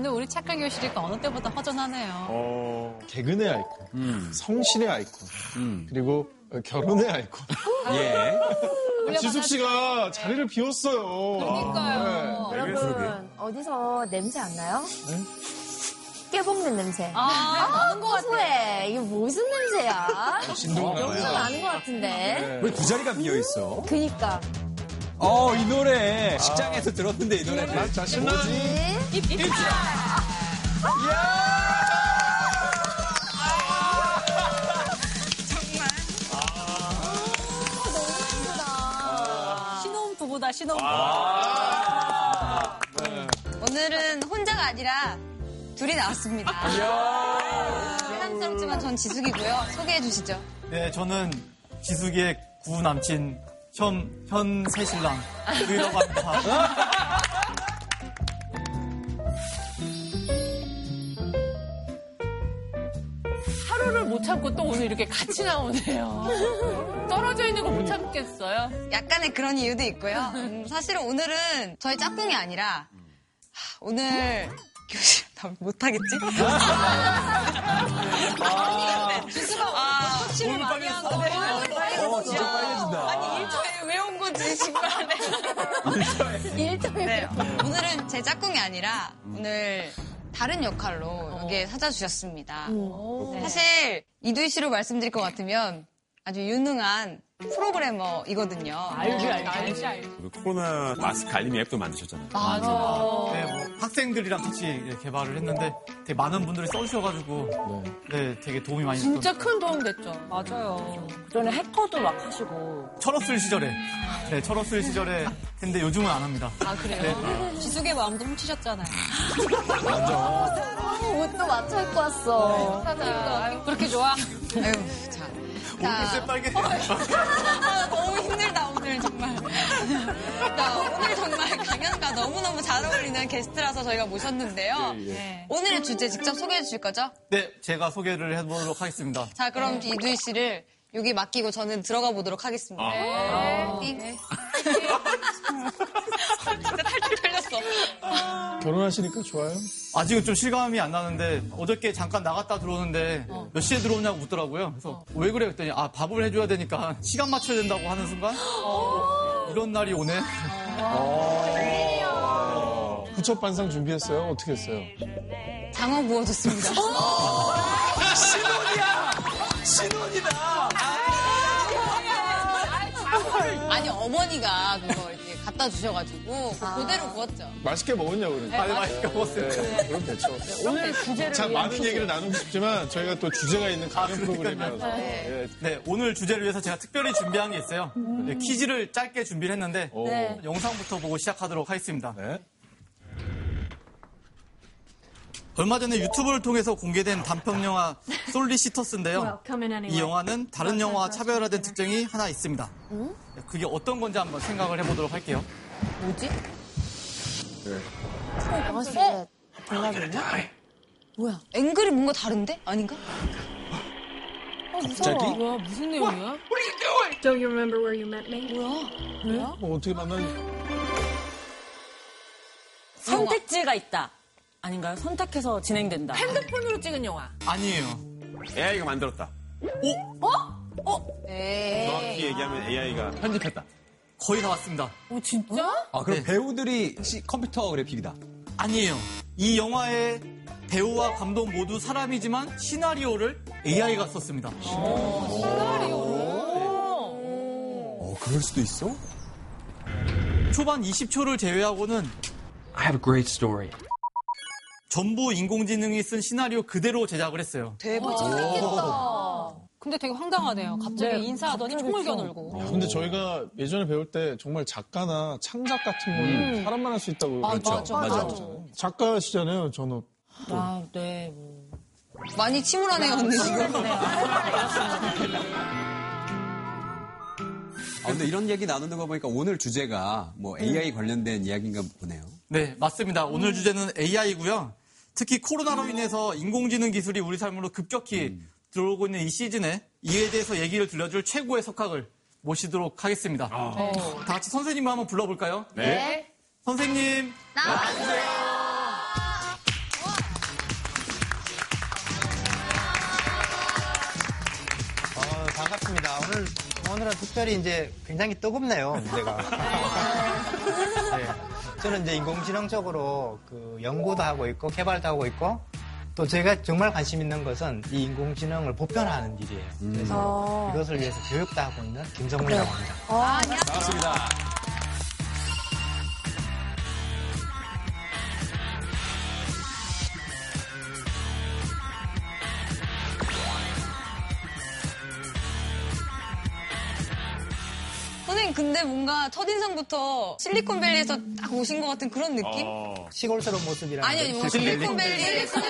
오늘 우리 착한 교실이니까 어느 때보다 허전하네요. 어, 개근의 아이콘, 성실의 아이콘, 그리고 어, 결혼의 아이콘. 예. 지숙 씨가 자리를 비웠어요. 그러니까요. 네. 여러분 어디서 냄새 안 나요? 깨볶는 냄새. 아, 나는 것 같아. 고소해. 이게 무슨 냄새야? 진동을 여기서 하네요. 나는 것 같은데. 왜 두 자리가 비어 있어? 그니까. 어, 이 노래 식장에서 들었는데 이 노래. 자, 신나. 신혼 부부다, 신혼 부부. 오늘은 혼자가 아니라 둘이 나왔습니다. 사랑스럽지만 전 지숙이고요. 소개해 주시죠. 네, 저는 지숙이의 구 남친 현, 현 새 신랑 유이라고 합니다. 못 참고 또 오늘 이렇게 같이 나오네요. 떨어져 있는 거 못 참겠어요. 약간의 그런 이유도 있고요. 음, 사실은 오늘은 저희 짝꿍이 아니라 하, 오늘 교실 나 못하겠지? 아, 침을 많이 하고. 어, 진짜 빨개진다. 아니 일초에 왜온 거지 정말. 일점이 네, 오늘은 제 짝꿍이 아니라 오늘 다른 역할로 여기에 찾아주셨습니다. 네. 사실 이두희 씨로 말씀드릴 것 같으면 아주 유능한 프로그래머이거든요. 알지, 알지, 알지, 알지. 코로나 마스크 알림 앱도 만드셨잖아요. 네, 뭐 학생들이랑 같이 개발을 했는데 되게 많은 분들이 써주셔가지고 네, 되게 도움이 많이 됐던 진짜 큰 도움 됐죠. 맞아요. 그전에 해커도 막 하시고. 철없을 시절에 네, 철없을 시절에 했는데 요즘은 안 합니다. 아, 그래요? 지숙의 마음도 훔치셨잖아요. 옷도 맞춰 왔어. 그러니까 그렇게 좋아? 아유, 자. 자, 빨개. 아, 너무 힘들다, 오늘 정말. 자, 오늘 정말 강연과 너무너무 잘 어울리는 게스트라서 저희가 모셨는데요. 네. 오늘의 주제 직접 소개해 주실 거죠? 네, 제가 소개를 해보도록 하겠습니다. 자, 그럼 이두희 씨를 여기 맡기고 저는 들어가 보도록 하겠습니다. 네. 진짜 탈탈 털렸어. 결혼하시니까 좋아요? 아직은 좀 실감이 안 나는데 어저께 잠깐 나갔다 들어오는데 몇 시에 들어오냐고 묻더라고요. 그래서 왜 그래 했더니 아 밥을 해줘야 되니까 시간 맞춰야 된다고 하는 순간 어, 이런 날이 오네. 부첩 반상 준비했어요? 어떻게 했어요? 장어 구워줬습니다. 아니, 어머니가 그거 이렇게 갖다 주셔가지고 그거 그대로 구웠죠. 맛있게 먹었냐고 그러니까. 아니 맛있게 먹었어요. 네, 그럼 됐죠. 오늘 주제를. 자, 위한 많은. 얘기를 나누고 싶지만 저희가 또 주제가 있는 강연 프로그램이어서. 예. 네 오늘 주제를 위해서 제가 특별히 준비한 게 있어요. 네, 퀴즈를 짧게 준비를 했는데 오. 영상부터 보고 시작하도록 하겠습니다. 네. 얼마 전에 유튜브를 통해서 공개된 단편 영화 솔리시터스인데요. 이 영화는 다른 영화와 차별화된 특징이 하나 있습니다. 그게 어떤 건지 한번 생각을 해보도록 할게요. 뭐지? 네. 어? 동갑이었나? 뭐야? 앵글이 뭔가 다른데? 아닌가? 갑자기? 뭐야, 무슨 내용이야? Don't you remember where you met me? 뭐 어떻게 만나니? 선택지가 있다. 아닌가요? 선택해서 진행된다. 핸드폰으로 찍은 영화. 아니에요. AI가 만들었다. 에이. 정확히 얘기하면 AI가 편집했다. 거의 다 왔습니다. 어, 진짜? 아, 그럼 네. 배우들이 시- 컴퓨터 그래픽이다. 아니에요. 이 영화의 배우와 감독 모두 사람이지만 시나리오를 AI가 썼습니다. 어, 그럴 수도 있어? 초반 20초를 제외하고는 I have a great story. 전부 인공지능이 쓴 시나리오 그대로 제작을 했어요. 대박. 근데 되게 황당하네요. 갑자기 네, 인사하더니 총을 겨누고. 야, 근데 저희가 예전에 배울 때 정말 작가나 창작 같은 거는 사람만 할 수 있다고. 맞아, 그랬죠. 맞아. 작가시잖아요, 전업. 아, 네. 뭐. 많이 침울하네요, 언니 지금. 아, 근데 이런 얘기 나누는 거 보니까 오늘 주제가 뭐 AI 관련된 이야기인가 보네요. 네, 맞습니다. 오늘 주제는 AI고요. 특히 코로나로 인해서 인공지능 기술이 우리 삶으로 급격히 음. 들어오고 있는 이 시즌에 이에 대해서 얘기를 들려줄 최고의 석학을 모시도록 하겠습니다. 아. 네. 다 같이 선생님만 한번 불러볼까요? 네. 네. 선생님 나와주세요. 어, 반갑습니다. 오늘 오늘은 특별히 이제 굉장히 뜨겁네요. 제가 네. 저는 이제 인공지능 쪽으로 그 연구도 하고 있고 개발도 하고 있고 또 제가 정말 관심 있는 것은 이 인공지능을 보편화하는 일이에요. 그래서 어. 이것을 위해서 교육도 하고 있는 김정문이라고 합니다. 반갑습니다. 선생님 근데 뭔가 첫인상부터 실리콘밸리에서 딱 오신 것 같은 그런 느낌? 어. 시골스러운 모습이라는 아니 아니 뭐게 실리콘밸리에서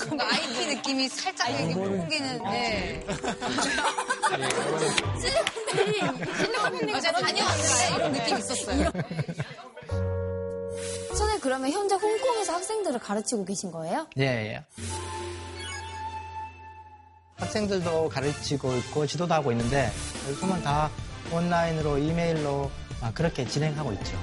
그 뭔가 IT 느낌이 살짝 이렇게 풍기는 네. 실리콘밸리 맞아 다녀왔어요 이런 느낌 있었어요. 선생님 그러면 현재 홍콩에서 학생들을 가르치고 계신 거예요? 예, 예. 학생들도 가르치고 있고 지도도 하고 있는데 요즘은 다 온라인으로 이메일로 아, 그렇게 진행하고 있죠.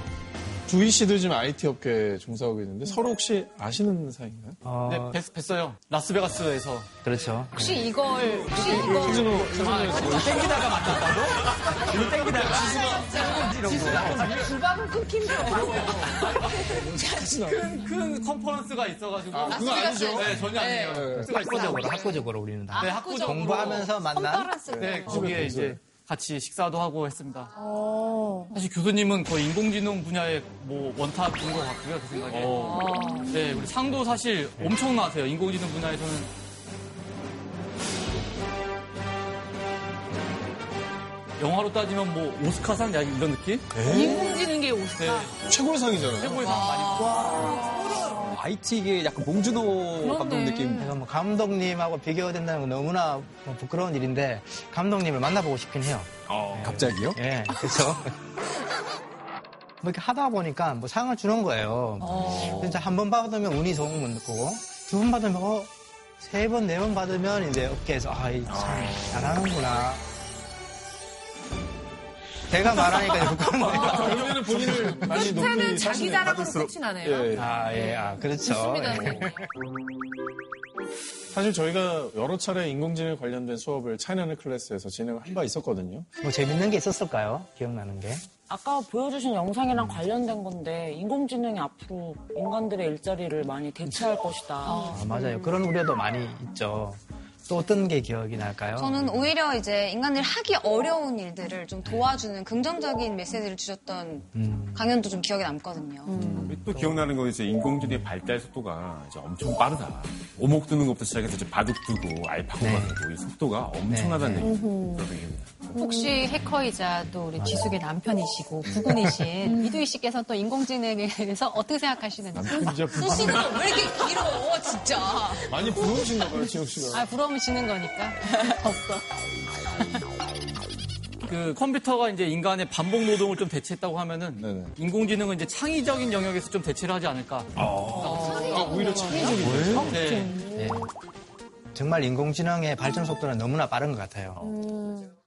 두희 씨도 지금 IT 업계에 종사하고 있는데 서로 혹시 아시는 사이인가요? 어, 네, 뵀, 뵀어요. 라스베가스에서. 그렇죠. 혹시 이걸 혹시 이거 카지노, 카지노에서 땡기다가 만났다고? 이거 땡기다가. 주방은 끊긴 거 큰, 큰 컨퍼런스가 있어가지고. 아, 그거 아니죠? 네, 전혀 아니에요. 컨퍼런스가 학구적으로. 학구적으로 우리는 다. 네, 학구적으로. 공부하면서 만난 네, 거기에 이제 같이 식사도 하고 했습니다. 어. 사실 교수님은 거의 인공지능 분야의 뭐 원탑인 것 같고요, 제 생각에. 네, 우리 상도 사실 엄청나세요, 인공지능 분야에서는. 영화로 따지면 뭐 오스카상 야 이런 느낌? 인공지능계 오스카. 네, 최고의 상이잖아요. 최고의 상 많이. IT계 약간 봉준호 감독 느낌. 제가 뭐 감독님하고 비교된다는 건 너무나 뭐 부끄러운 일인데 감독님을 만나보고 싶긴 해요. 어. 갑자기요? 예, 그래서 뭐 이렇게 하다 보니까 뭐 상을 주는 거예요. 진짜 한 번 받으면 운이 좋은 거고 두 번 받으면 어, 세 번, 네 번 받으면 이제 업계에서 아, 이참 잘하는구나. 제가 말하니까 이제 부끄럽네요. 그러면 본인을 많이 끝에는 높이 자기 자랑으로 끝이 나네요. 예. 아, 예, 아, 그렇죠. 좋습니다, 예. 선생님. 사실 저희가 여러 차례 인공지능 관련된 수업을 차이나는 클래스에서 진행을 한바 있었거든요. 뭐 재밌는 게 있었을까요? 기억나는 게? 아까 보여주신 영상이랑 관련된 건데 인공지능이 앞으로 인간들의 일자리를 많이 대체할 것이다. 아, 맞아요. 그런 우려도 많이 있죠. 또 어떤 게 기억이 날까요? 저는 오히려 이제 인간들이 하기 어려운 일들을 좀 도와주는 긍정적인 메시지를 주셨던 음. 강연도 좀 기억에 남거든요. 또 기억나는 건 이제 인공지능의 발달 속도가 이제 엄청 빠르다. 오목 두는 것부터 시작해서 이제 바둑 두고 알파고 네. 만들고 이 속도가 엄청나다는 네, 얘기. 그런 얘기입니다. 혹시 해커이자 또 우리 지숙의 남편이시고 부군이신 이두희 씨께서 또 인공지능에 대해서 어떻게 생각하시는지 진짜 부- 수시가 왜 이렇게 길어, 진짜. 많이 부러우신가 봐요, 지혁 씨가. 아 부러우면 지는 거니까 없어. 그 컴퓨터가 이제 인간의 반복 노동을 좀 대체했다고 하면은 네네. 인공지능은 이제 창의적인 영역에서 좀 대체를 하지 않을까. 아, 오히려 창의적이네요. 네. 네. 정말 인공지능의 발전 속도는 너무나 빠른 것 같아요.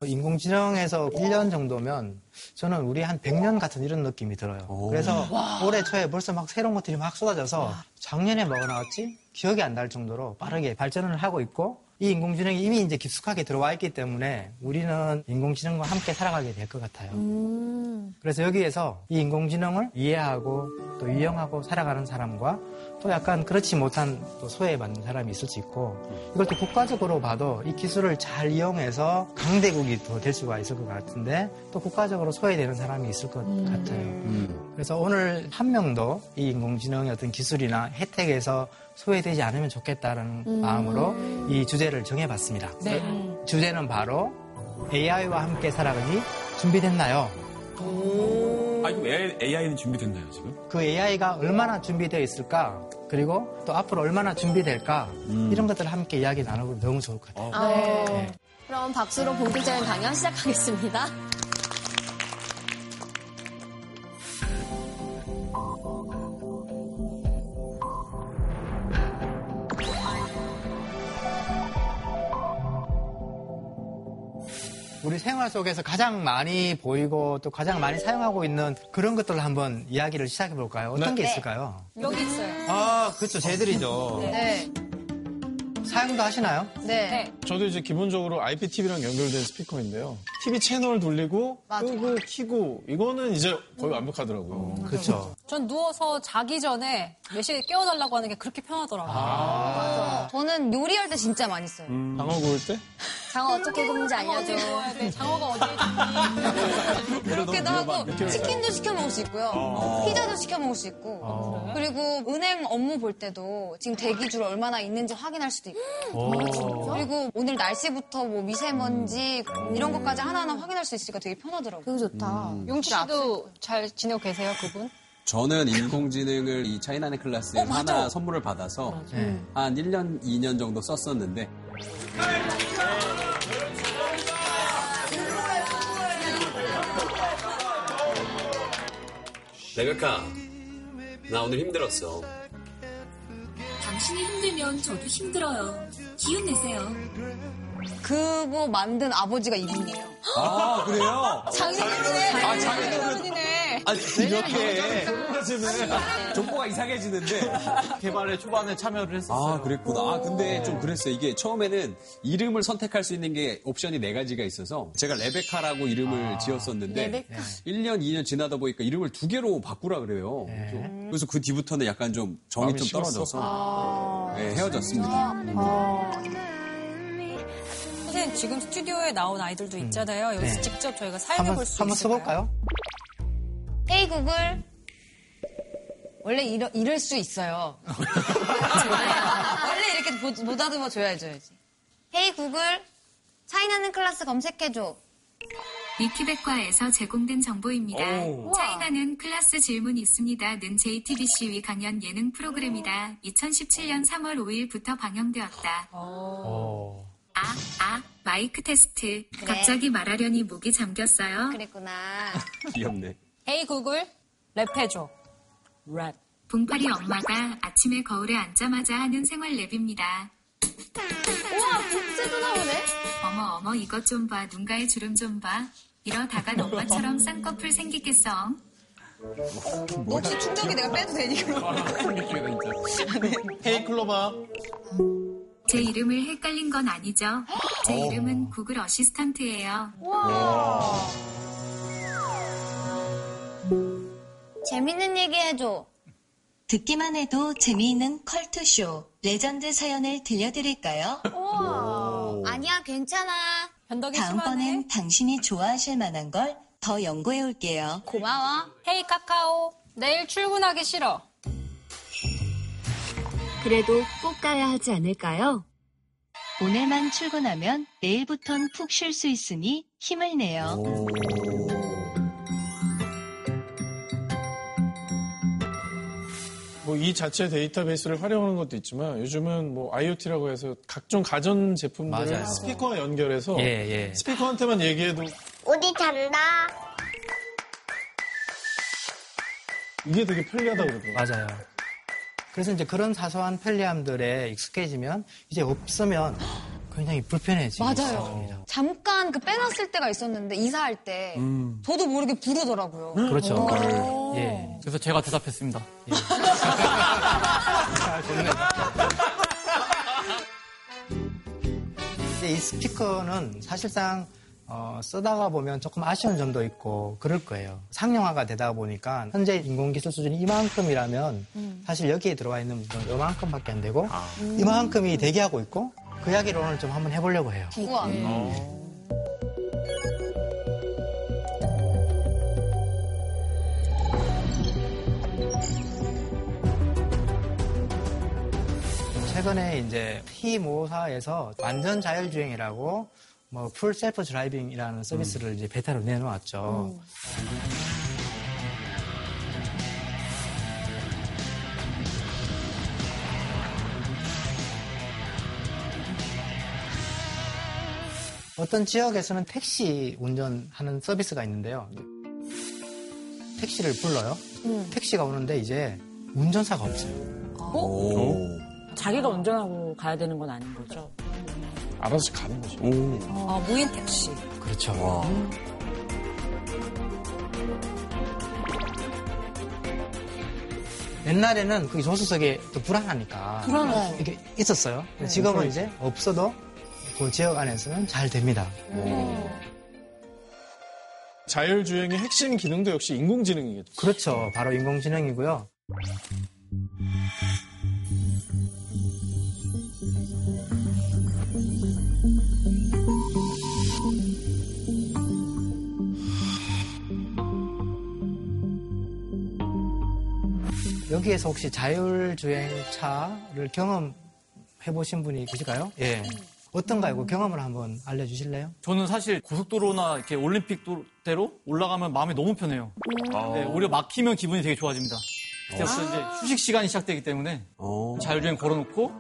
인공지능에서 1년 정도면 저는 우리 한 100년 같은 이런 느낌이 들어요. 그래서 올해 초에 벌써 막 새로운 것들이 막 쏟아져서 작년에 뭐가 나왔지? 기억이 안 날 정도로 빠르게 발전을 하고 있고 이 인공지능이 이미 이제 깊숙하게 들어와 있기 때문에 우리는 인공지능과 함께 살아가게 될 것 같아요. 그래서 여기에서 이 인공지능을 이해하고 또 이용하고 살아가는 사람과 또 약간 그렇지 못한 또 소외받는 사람이 있을 수 있고 이걸 또 국가적으로 봐도 이 기술을 잘 이용해서 강대국이 더 될 수가 있을 것 같은데 또 국가적으로 소외되는 사람이 있을 것 같아요. 그래서 오늘 한 명도 이 인공지능의 어떤 기술이나 혜택에서 소외되지 않으면 좋겠다는 마음으로 이 주제를 정해봤습니다. 네. 주제는 바로 AI와 함께 살아가기 준비됐나요? 아, 이거 AI, 는 준비됐나요, 지금? 그 AI가 얼마나 준비되어 있을까? 그리고 또 앞으로 얼마나 준비될까? 이런 것들을 함께 이야기 나누고 너무 좋을 것 같아요. 네. 그럼 박수로 본격적인 강연 시작하겠습니다. 우리 생활 속에서 가장 많이 보이고 또 가장 많이 사용하고 있는 그런 것들을 한번 이야기를 시작해 볼까요? 어떤 게 있을까요? 여기 있어요. 아, 그렇죠. 쟤들이죠. 네. 사용도 하시나요? 네. 저도 이제 기본적으로 IPTV랑 연결된 스피커인데요. TV 채널 돌리고 맞아. 끄고 키고 이거는 이제 거의 완벽하더라고요. 그렇죠. 전 누워서 자기 전에 몇 시에 깨워달라고 하는 게 그렇게 편하더라고요. 저는 요리할 때 진짜 많이 써요. 장어 구울 때? 장어 어떻게 굽는지 알려줘. 네, 장어가 어디에 있는지. 그렇게도 하고 치킨도 시켜 먹을 수 있고요. 피자도 시켜 먹을 수 있고. 그리고 은행 업무 볼 때도 지금 대기 줄 얼마나 있는지 확인할 수도 있고. 그리고 오늘 날씨부터 뭐 미세먼지 이런 것까지 하나하나 확인할 수 있으니까 되게 편하더라고요. 그거 좋다. 용치 씨도 잘 지내고 계세요, 그분? 저는 인공지능을 이 차이나네 클래스에 어, 맞아. 하나 선물을 받아서 네. 한 1년, 2년 정도 썼었는데 레베카, 나 오늘 힘들었어. 당신이 힘들면 저도 힘들어요. 기운 내세요. 그거 만든 아버지가 이분이에요. 아 그래요? 장인어른이네. 아, 장인어른. 아니 이렇게 정보가 이상해지는데 개발의 초반에 참여를 했었어요. 아 그랬구나. 아 근데 좀 그랬어요. 이게 처음에는 이름을 선택할 수 있는 게 옵션이 네 가지가 있어서 제가 레베카라고 이름을 지었었는데 레베카. 1년 2년 지나다 보니까 이름을 두 개로 바꾸라 그래요. 그래서- 그래서 그 뒤부터는 약간 좀 정이 좀. 떨어져서 네, 헤어졌습니다. 선생님, 지금 스튜디오에 나온 아이들도 있잖아요. 여기서 네. 직접 저희가 사용해 한번 볼수 한번 있을까요? 써볼까요? 헤이 구글. 원래 이러, 이럴 수 있어요. 원래 이렇게 보, 못 다듬어 줘야줘야지. 헤이 구글. 차이나는 클래스 검색해줘. 위키백과에서 제공된 정보입니다. 오. 차이나는 클래스 질문 있습니다는 JTBC의 강연 예능 프로그램이다. 2017년 3월 5일부터 방영되었다. 아, 아, 마이크 테스트. 갑자기 말하려니 목이 잠겼어요. 그랬구나. 귀엽네. Hey 구글, 랩해줘. 랩. 봉파리 엄마가 아침에 거울에 앉자마자 하는 생활 랩입니다. 우와, 국제도 나오네? 어머 어머 이것 좀 봐. 눈가에 주름 좀 봐. 이러다간 엄마처럼 쌍꺼풀 생기겠어. 혹시 충격이 내가 빼도 되니 그럼? 헤이 클로바. 제 이름을 헷갈린 건 아니죠? 제 이름은 구글 어시스턴트예요. 재밌는 얘기 해줘. 듣기만 해도 재미있는 컬투쇼 레전드 사연을 들려드릴까요? 우와. 아니야, 괜찮아. 변덕이. 다음번엔 당신이 좋아하실 만한 걸 더 연구해 올게요. 고마워. Hey 카카오, 내일 출근하기 싫어. 그래도 꼭 가야 하지 않을까요? 오늘만 출근하면 내일부턴 푹 쉴 수 있으니 힘을 내요. 뭐 이 자체 데이터베이스를 활용하는 것도 있지만 요즘은 뭐 IoT라고 해서 각종 가전 제품들을 맞아요. 스피커와 연결해서 예, 예. 스피커한테만 얘기해도 어디 잔다. 이게 되게 편리하다고 그러더라고요. 맞아요. 그래서 이제 그런 사소한 편리함들에 익숙해지면 이제 없으면 굉장히 불편해지죠. 맞아요. 잠깐 그 빼놨을 때가 있었는데 이사할 때 저도 모르게 부르더라고요. 그렇죠. 오. 그거를, 예. 그래서 제가 대답했습니다. 이제 이 스피커는 사실상 어, 쓰다가 보면 조금 아쉬운 점도 있고 그럴 거예요. 상용화가 되다 보니까 현재 인공기술 수준이 이만큼이라면 사실 여기에 들어와 있는 분들은 이만큼밖에 안 되고 이만큼이 대기하고 있고 그 이야기를 오늘 좀 한번 해보려고 해요. 우와. 최근에 이제 T모사에서 완전 자율주행이라고 뭐 Full Self Driving이라는 서비스를 이제 베타로 내놓았죠. 어떤 지역에서는 택시 운전하는 서비스가 있는데요. 택시를 불러요. 택시가 오는데 이제 운전사가 없어요. 자기가 운전하고 가야 되는 건 아닌 거죠. 알아서 가는 거죠. 아, 무인 택시. 그렇죠. 옛날에는 그 조수석에 또 불안하니까 불안하죠. 이게 있었어요. 지금은 이제 없어도 그 지역 안에서는 잘 됩니다. 자율주행의 핵심 기능도 역시 인공지능이겠죠. 그렇죠. 바로 인공지능이고요. 여기에서 혹시 자율주행차를 경험해 보신 분이 계실까요? 예. 어떤가요? 그 경험을 한번 알려주실래요? 저는 사실 고속도로나 이렇게 올림픽대로 올라가면 마음이 너무 편해요. 네, 오히려 막히면 기분이 되게 좋아집니다. 그때부터 이제 휴식 시간이 시작되기 때문에 자율주행 걸어놓고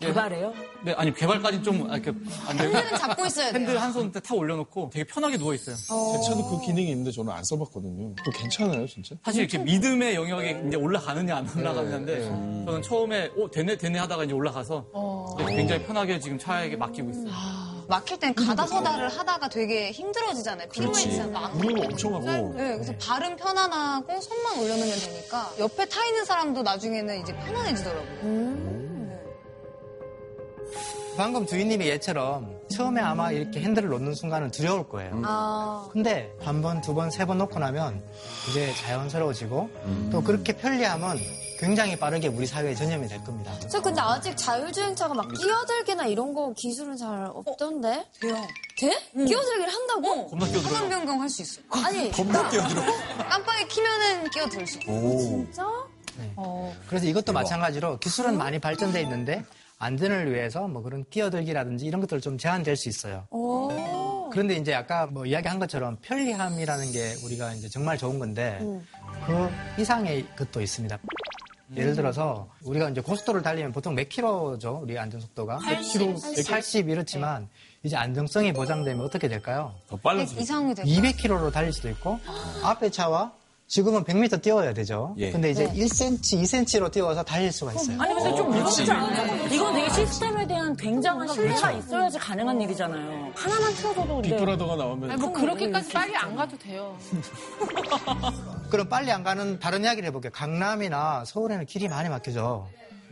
개발해요? 네, 아니 개발까지 좀 아, 이렇게 안 되고 핸들은 잡고 있어야 돼요. 핸들 한 손 타 올려놓고 되게 편하게 누워 있어요. 제 차도 그 기능이 있는데 저는 안 써봤거든요. 그거 괜찮아요, 진짜? 사실 이렇게 믿음의 영역에 이제 올라가느냐 안 올라가느냐인데 네. 저는 처음에 오 되네 되네 하다가 이제 올라가서 이제 굉장히 편하게 지금 차에게 맡기고 있어요. 막힐 땐 가다 서다를 하다가 되게 힘들어지잖아요. 피로해지잖아요. 무릎 엄청 하고. 네, 그래서 발은 편안하고 손만 올려놓으면 되니까 옆에 타 있는 사람도 나중에는 이제 편안해지더라고요. 방금 주인님이 얘처럼 처음에 아마 이렇게 핸들을 놓는 순간은 두려울 거예요. 아. 근데 한 번, 두 번, 세 번 놓고 나면 이제 자연스러워지고 또 그렇게 편리하면 굉장히 빠르게 우리 사회에 전염이 될 겁니다. 저 근데 아직 자율주행차가 막 끼어들기나 이런 거 기술은 잘 없던데? 돼요. 돼? 끼어들기를 한다고? 겁나 끼어들어요. 화면 변경 할 수 있어. 아니, 겁나 끼어들어. 깜빡이 키면은 끼어들 수 있어. 진짜? 그래서 이것도 마찬가지로 기술은 많이 발전돼 있는데 안전을 위해서 뭐 그런 끼어들기라든지 이런 것들 좀 제한될 수 있어요. 오. 그런데 이제 아까 뭐 이야기한 것처럼 편리함이라는 게 우리가 이제 정말 좋은 건데 그 이상의 것도 있습니다. 예를 들어서 우리가 이제 고속도로를 달리면 보통 몇 킬로죠? 우리 안전 속도가? 80. 80 이렇지만 이제 안정성이 보장되면 어떻게 될까요? 더. 이상이 될 200km로 달릴 수도 있고 앞에 차와 지금은 100m 뛰어야 되죠. 예. 근데 이제 네. 1cm, 2cm로 뛰어서 달릴 수가 있어요. 아니 근데 좀 무섭지 않아요? 이건 되게 시스템에 대한 굉장한 신뢰가 있어야지 가능한 일이잖아요. 하나만 틀어줘도 빅브라더가 나오면 아니, 뭐 그렇게까지 빨리 안 가도 돼요. 그럼 빨리 안 가는 다른 이야기를 해볼게요. 강남이나 서울에는 길이 많이 막히죠.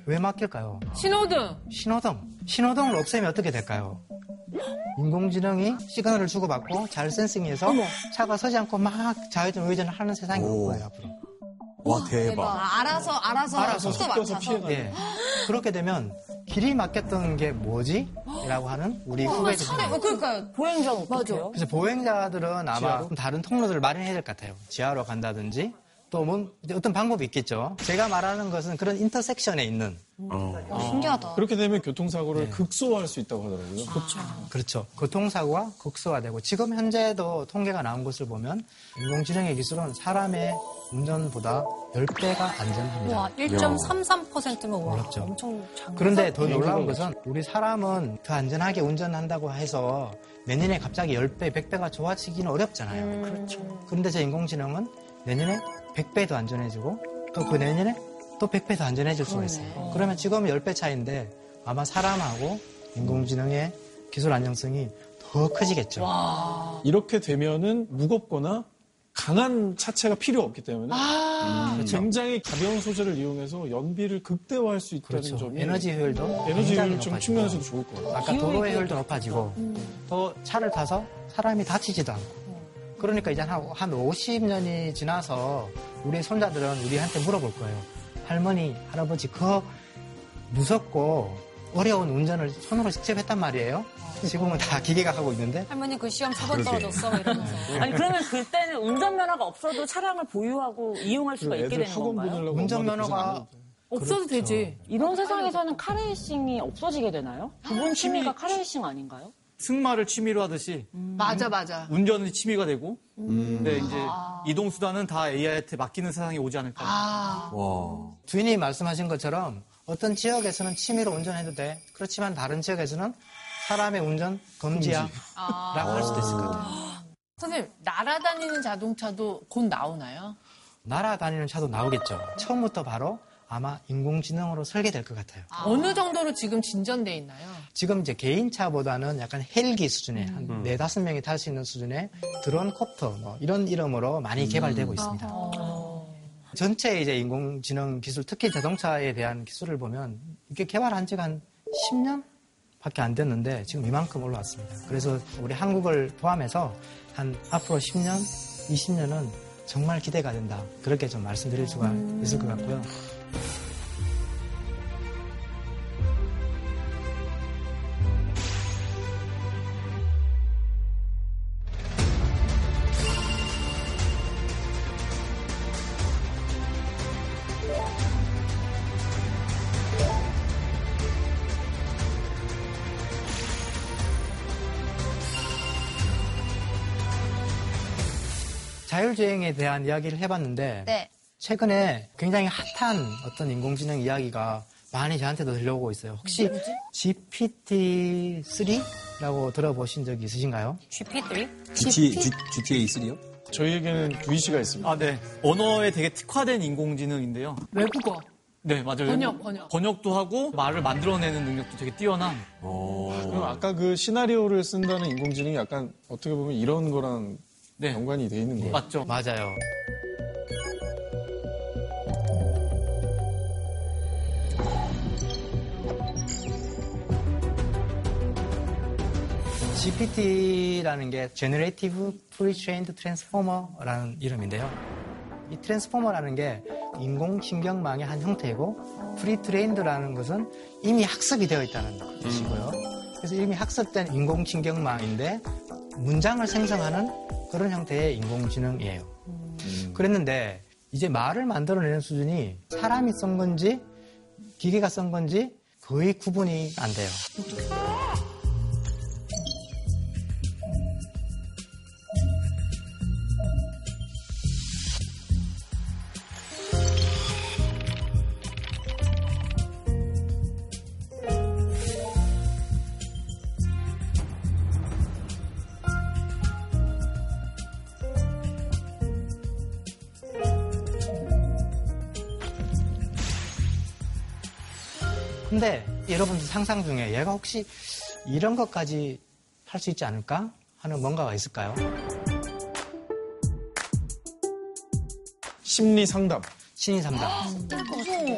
왜 막힐까요? 신호등. 신호등. 신호등을 없애면 어떻게 될까요? 인공지능이 시그널을 주고받고 잘 센싱해서 차가 서지 않고 막 좌회전 우회전을 하는 세상이 올 거예요 앞으로. 와 대박. 아, 알아서, 알아서, 알아서 속도 맞춰서. 피해가요. 예. 그렇게 되면 길이 막혔던 게 뭐지? 라고 하는 우리 후배들이 어, 그러니까요. 보행자는 어떡해요? 그래서 보행자들은 아마 좀 다른 통로들을 마련해야 될 것 같아요. 지하로 간다든지 또 뭐 어떤 방법이 있겠죠. 제가 말하는 것은 그런 인터섹션에 있는 어, 신기하다. 그렇게 되면 교통사고를 극소화할 수 있다고 하더라고요. 그렇죠. 교통사고가 극소화되고 지금 현재도 통계가 나온 것을 보면 인공지능의 기술은 사람의 운전보다 10배가 안전합니다. 와, 1.33%면 와, 어렵죠. 엄청 장. 그런데 더 놀라운 것은 우리 사람은 더 안전하게 운전한다고 해서 내년에 갑자기 10배, 100배가 좋아지기는 어렵잖아요. 그렇죠. 그런데 저 인공지능은 내년에 100배 더 안전해지고 또 그 내년에 또 100배 더 안전해질 수가 있어요. 그러면 지금 10배 차인데 아마 사람하고 인공지능의 기술 안정성이 더 커지겠죠. 이렇게 되면은 무겁거나 강한 차체가 필요 없기 때문에 음, 굉장히 가벼운 소재를 이용해서 연비를 극대화할 수 있다는 그렇죠. 점이 에너지 효율도 에너지 효율 좀. 측면에서도 좋을 것 같아요. 아까 도로의 효율도 높아지고 또 차를 타서 사람이 다치지도 않고 그러니까 이제 한, 한 50년이 지나서 우리 손자들은 우리한테 물어볼 거예요. 할머니, 할아버지 그 무섭고 어려운 운전을 손으로 직접 했단 말이에요. 지금은 다 기계가 하고 있는데 할머니 그 시험 세번 떨어졌어 막 이러면서. 아니 그러면 그때는 운전면허가 없어도 차량을 보유하고 이용할 수가 있게 되는 건가요? 운전면허가 없어도 되지. 이런 세상에서는 카레이싱이 없어지게 되나요? 기본 취미가 카레이싱 아닌가요? 승마를 취미로 하듯이 맞아, 맞아. 운전이 취미가 되고 근데 이제 이동 수단은 다 AI한테 맡기는 세상이 오지 않을까. 와. 주인이 말씀하신 것처럼 어떤 지역에서는 취미로 운전해도 돼. 그렇지만 다른 지역에서는 사람의 운전 금지야. 라고 할 수도 있을 것 같아요. 선생님, 날아다니는 자동차도 곧 나오나요? 날아다니는 차도 나오겠죠. 처음부터 바로 아마 인공지능으로 설계될 것 같아요. 어느 정도로 지금 진전돼 있나요? 지금 이제 개인차보다는 약간 헬기 수준의 한 네 다섯 명이 탈 수 있는 수준의 드론 콥터 뭐 이런 이름으로 많이 개발되고 있습니다. 전체 이제 인공지능 기술, 특히 자동차에 대한 기술을 보면 이게 개발한 지가 한 10년? 밖에 안 됐는데 지금 이만큼 올라왔습니다. 그래서 우리 한국을 포함해서 한 앞으로 10년, 20년은 정말 기대가 된다. 그렇게 좀 말씀드릴 수가 있을 것 같고요. 자율주행에 대한 이야기를 해봤는데 네. 최근에 굉장히 핫한 어떤 인공지능 이야기가 많이 저한테도 들려오고 있어요. 혹시 GPT-3라고 들어보신 적이 있으신가요? GPT? GT, GTA 3요? 저희에게는 VC가 있습니다. 아, 네. 언어에 되게 특화된 인공지능인데요. 외국어. 네, 맞아요. 번역, 번역. 번역도 하고 말을 만들어내는 능력도 되게 뛰어난. 그럼 아까 그 시나리오를 쓴다는 인공지능이 약간 어떻게 보면 이런 거랑 연관이 돼 있는 거예요. 맞죠. 맞아요. GPT라는 게 Generative Pre-trained Transformer라는 이름인데요. 이 Transformer라는 게 인공신경망의 한 형태이고 Pre-trained라는 것은 이미 학습이 되어 있다는 뜻이고요. 그래서 이미 학습된 인공신경망인데 문장을 생성하는 그런 형태의 인공지능이에요. 그랬는데 이제 말을 만들어내는 수준이 사람이 쓴 건지 기계가 쓴 건지 거의 구분이 안 돼요. 근데 여러분들 상상 중에 얘가 혹시 이런 것까지 할 수 있지 않을까 하는 뭔가가 있을까요? 심리 상담. 심리 상담.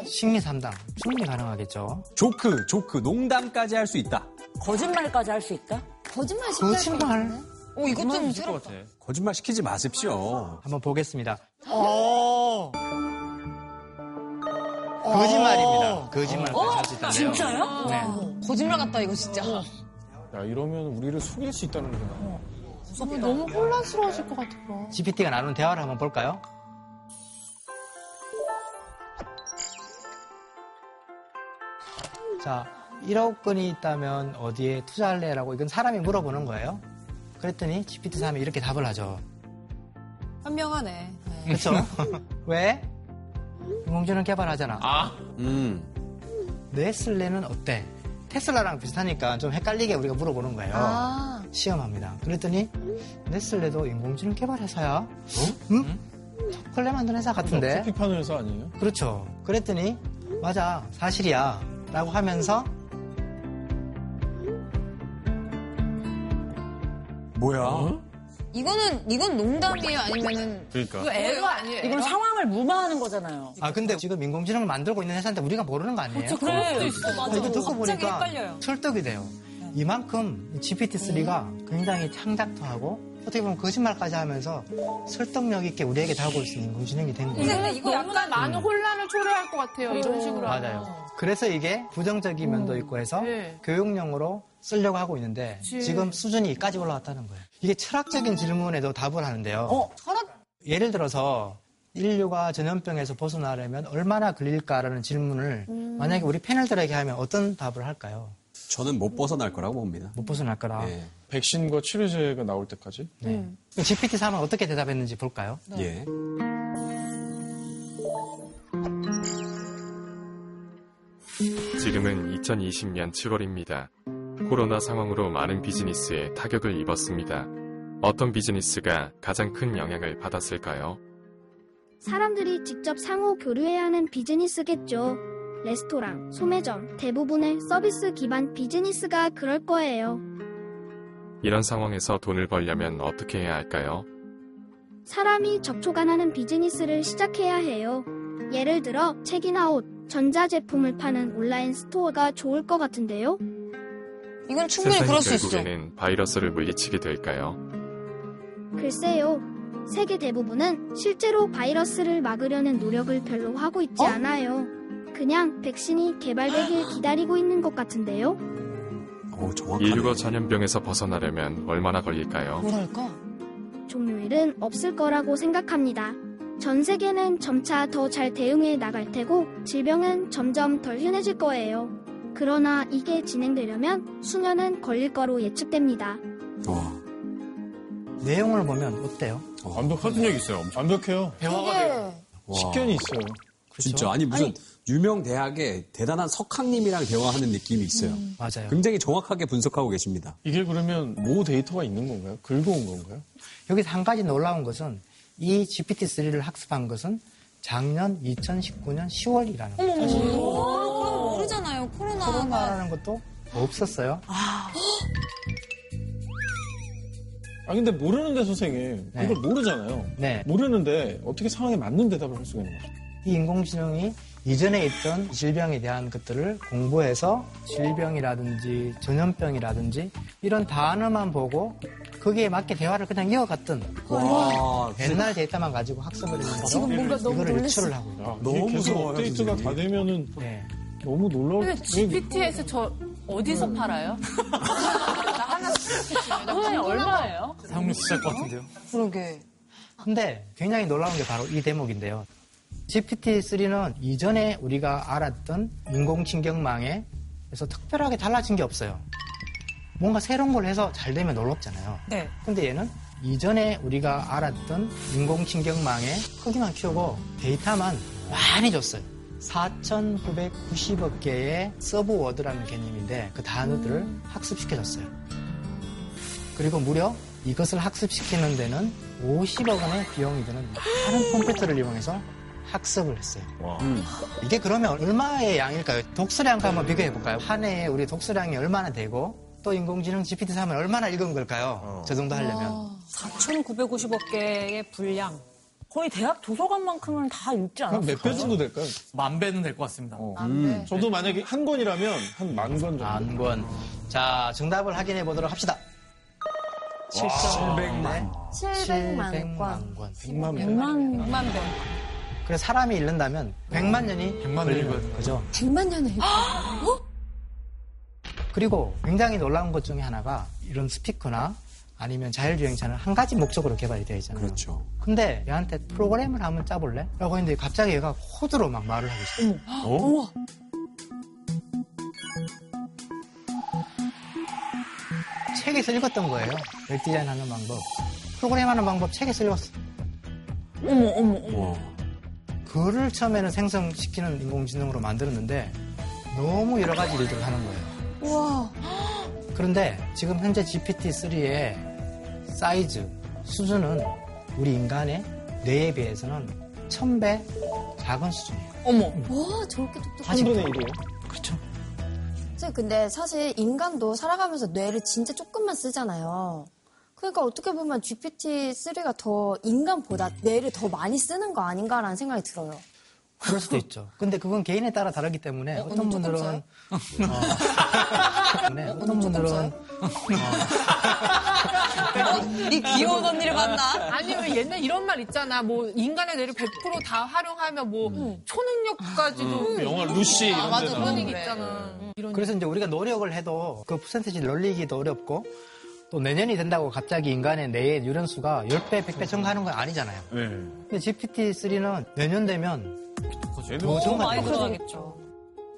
심리 상담. 충분히 가능하겠죠. 조크, 조크, 농담까지 할 수 있다. 거짓말까지 할 수 있다? 거짓말 거짓말? 오, 이것 좀 있을 것 같아. 거짓말 시키지 마십시오. 한번 보겠습니다. 어. 거짓말입니다. 어? 할수 있다네요. 진짜요? 네. 거짓말 같다, 이거 진짜. 야, 이러면 우리를 속일 수 있다는 거구나. 무섭다. 너무 혼란스러워질 것 같아. GPT가 나눈 대화를 한번 볼까요? 자, 1억 건이 있다면 어디에 투자할래 라고 이건 사람이 물어보는 거예요. 그랬더니 GPT-3이 이렇게 답을 하죠. 현명하네. 네. 그렇죠? 왜? 인공지능 개발하잖아. 아, 음. 네슬레는 어때? 테슬라랑 비슷하니까 좀 헷갈리게 우리가 물어보는 거예요. 아. 시험합니다. 그랬더니 네슬레도 인공지능 개발 회사야. 응? 초콜릿 만드는 회사 같은데. 커피 파는 회사 아니에요? 그렇죠. 그랬더니 맞아 사실이야 라고 하면서 뭐야? 이거는, 이건 농담이에요? 아니면은. 그러니까. 이거 애도 아니에요. 이건 상황을 무마하는 거잖아요. 아 근데 지금 인공지능을 만들고 있는 회사인데 우리가 모르는 거 아니에요? 그렇죠. 그럴 수도 있어. 아, 맞아. 이거 듣고 보니까 헷갈려요. 설득이 돼요. 이만큼 GPT-3가 굉장히 창작도 하고 어떻게 보면 거짓말까지 하면서 설득력 있게 우리에게 다가올 수 있는 인공지능이 된 거예요. 근데 이거 약간 많은 혼란을 초래할 것 같아요. 이런 식으로. 하면. 맞아요. 그래서 이게 부정적인 면도 있고 해서 네. 교육용으로 쓰려고 하고 있는데 그치. 지금 수준이 이까지 올라왔다는 거예요. 이게 철학적인 질문에도 답을 하는데요. 어, 철학? 예를 들어서 인류가 전염병에서 벗어나려면 얼마나 걸릴까라는 질문을 음. 만약에 우리 패널들에게 하면 어떤 답을 할까요? 저는 못 벗어날 거라고 봅니다. 못 벗어날 거라. 예. 백신과 치료제가 나올 때까지. 네. GPT-3은 어떻게 대답했는지 볼까요? 예. 지금은 2020년 7월입니다. 코로나 상황으로 많은 비즈니스에 타격을 입었습니다. 어떤 비즈니스가 가장 큰 영향을 받았을까요? 사람들이 직접 상호 교류해야 하는 비즈니스겠죠. 레스토랑, 소매점, 대부분의 서비스 기반 비즈니스가 그럴 거예요. 이런 상황에서 돈을 벌려면 어떻게 해야 할까요? 사람이 접촉 안 하는 비즈니스를 시작해야 해요. 예를 들어 책이나 옷, 전자제품을 파는 온라인 스토어가 좋을 것 같은데요. 이건 충분히 그럴 수 있어. 결국에는 바이러스를 물리치게 될까요? 글쎄요. 세계 대부분은 실제로 바이러스를 막으려는 노력을 별로 하고 있지 어? 않아요. 그냥 백신이 개발되길 기다리고 있는 것 같은데요. 인류가 전염병에서 벗어나려면 얼마나 걸릴까요? 뭐랄까? 종료일은 없을 거라고 생각합니다. 전 세계는 점차 더 잘 대응해 나갈 테고 질병은 점점 덜 흔해질 거예요. 그러나 이게 진행되려면 수년은 걸릴 거로 예측됩니다. 내용을 보면 어때요? 완벽한 적 있어요. 완벽해요. 대화가 돼요. 식견이 있어요. 진짜 아니 무슨 유명 대학의 대단한 석학님이랑 대화하는 느낌이 있어요. 맞아요. 굉장히 정확하게 분석하고 계십니다. 이게 그러면 모 데이터가 있는 건가요? 긁어온 건가요? 여기서 한 가지 놀라운 것은 이 GPT-3를 학습한 것은 작년 2019년 10월이라는 어머, 모르잖아요. 코로나가. 코로나라는 것도 없었어요. 아 근데 모르는데 선생님 네. 이걸 모르잖아요. 네. 모르는데 어떻게 상황에 맞는 대답을 할 수가 있는 거죠? 이 인공지능이 이전에 있던 질병에 대한 것들을 공부해서 질병이라든지 전염병이라든지 이런 단어만 보고 거기에 맞게 대화를 그냥 이어갔던 와, 옛날 데이터만 가지고 학습을 했는데 지금 뭔가 너무 이거를. 유출을 하고. 야, 이게 계속 업데이트가 다 되면은 네. 너무 놀라울 근데 GPT에서 저 어디서 팔아요? 나 하나 선생님 얼마예요? 사용료 비쌀 것 같은데요. 그러게. 근데 굉장히 놀라운 게 바로 이 대목인데요. GPT-3는 이전에 우리가 알았던 인공신경망에서 특별하게 달라진 게 없어요. 뭔가 새로운 걸 해서 잘 되면 놀랍잖아요. 네. 근데 얘는 이전에 우리가 알았던 인공신경망의 크기만 키우고 데이터만 많이 줬어요. 4,990억 개의 subword라는 개념인데 그 단어들을 학습시켜줬어요. 그리고 무려 이것을 학습시키는 데는 50억 원의 비용이 드는 많은 컴퓨터를 이용해서 학습을 했어요. 음. 이게 그러면 얼마의 양일까요? 독서량과 한번 비교해 볼까요? 한 해에 우리 독서량이 얼마나 되고 또 인공지능 GPT-3을 얼마나 읽은 걸까요? 저 정도 하려면. 4,950억 개의 분량. 거의 대학 도서관만큼은 다 읽지 않았어요. 몇배 정도 될까요? 만 배는 될 것 같습니다. 음. 저도 만약에 한 권이라면 한 만 권 정도. 만 권. 자, 정답을 확인해 보도록 합시다. 700만. 700만 권. 권. 100만 100만, 100만 배. 그래서 사람이 잃는다면 100만 년이 100만 걸리는 년이 거죠. 100만 년에. 그리고 굉장히 놀라운 것 중에 하나가 이런 스피커나 아니면 자율주행차는 한 가지 목적으로 개발이 되어 있잖아요. 그렇죠. 근데 얘한테 프로그램을 한번 짜볼래? 라고 했는데 갑자기 얘가 코드로 막 말을 하고 있어요. 우와. 책에서 읽었던 거예요. 웹 디자인 하는 방법. 프로그램 하는 방법 책에서 읽었어. 어머, 어머, 어머. 글을 처음에는 생성시키는 인공지능으로 만들었는데 너무 여러 가지 일들을 하는 거예요. 우와. 그런데 지금 현재 GPT-3의 사이즈, 수준은 우리 인간의 뇌에 비해서는 1000배 작은 수준이에요. 어머. 와, 저렇게 똑똑한. 3분의 1이에요. 그렇죠. 근데 사실 인간도 살아가면서 뇌를 진짜 조금만 쓰잖아요. 그러니까 어떻게 보면 GPT-3가 더 인간보다 뇌를 더 많이 쓰는 거 아닌가라는 생각이 들어요. 그럴 수도 있죠. 근데 그건 개인에 따라 다르기 때문에 어, 떤 분들은 어, 네, 어떤 분들은 네 귀여운 언니를 만나. 아니 왜 옛날 이런 말 있잖아. 뭐 인간의 뇌를 100%다 활용하면 뭐 초능력까지도. 영화 루시 이런 아, 맞아. 그런 얘기 그래. 있잖아. 이런 그래서 이제 우리가 노력을 해도 그 퍼센티지를 늘리기도 어렵고 또 내년이 된다고 갑자기 인간의 뇌의 뉴런수가 10배, 100배 증가하는 건 아니잖아요. 네. 근데 GPT-3는 내년 되면 더. 많이 들어가겠죠.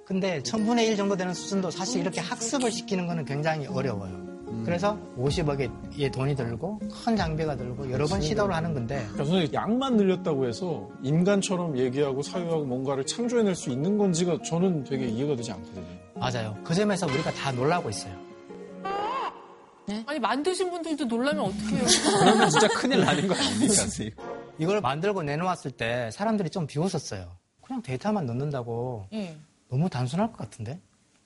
근데 1000분의 1 정도 되는 수준도 사실 이렇게 학습을 시키는 거는 굉장히 어려워요. 그래서 50억의 돈이 들고 큰 장비가 들고 여러 번 시도를 하는 건데 그러니까 선생님 양만 늘렸다고 해서 인간처럼 얘기하고 사유하고 뭔가를 창조해낼 수 있는 건지가 저는 되게 이해가 되지 않거든요. 맞아요. 그 점에서 우리가 다 놀라고 있어요. 아니 만드신 분들도 놀라면 어떡해요. 그러면 진짜 큰일 나는 거 아닙니까, 선생님? 이걸 만들고 내놓았을 때 사람들이 좀 비웃었어요. 그냥 데이터만 넣는다고 예. 너무 단순할 것 같은데?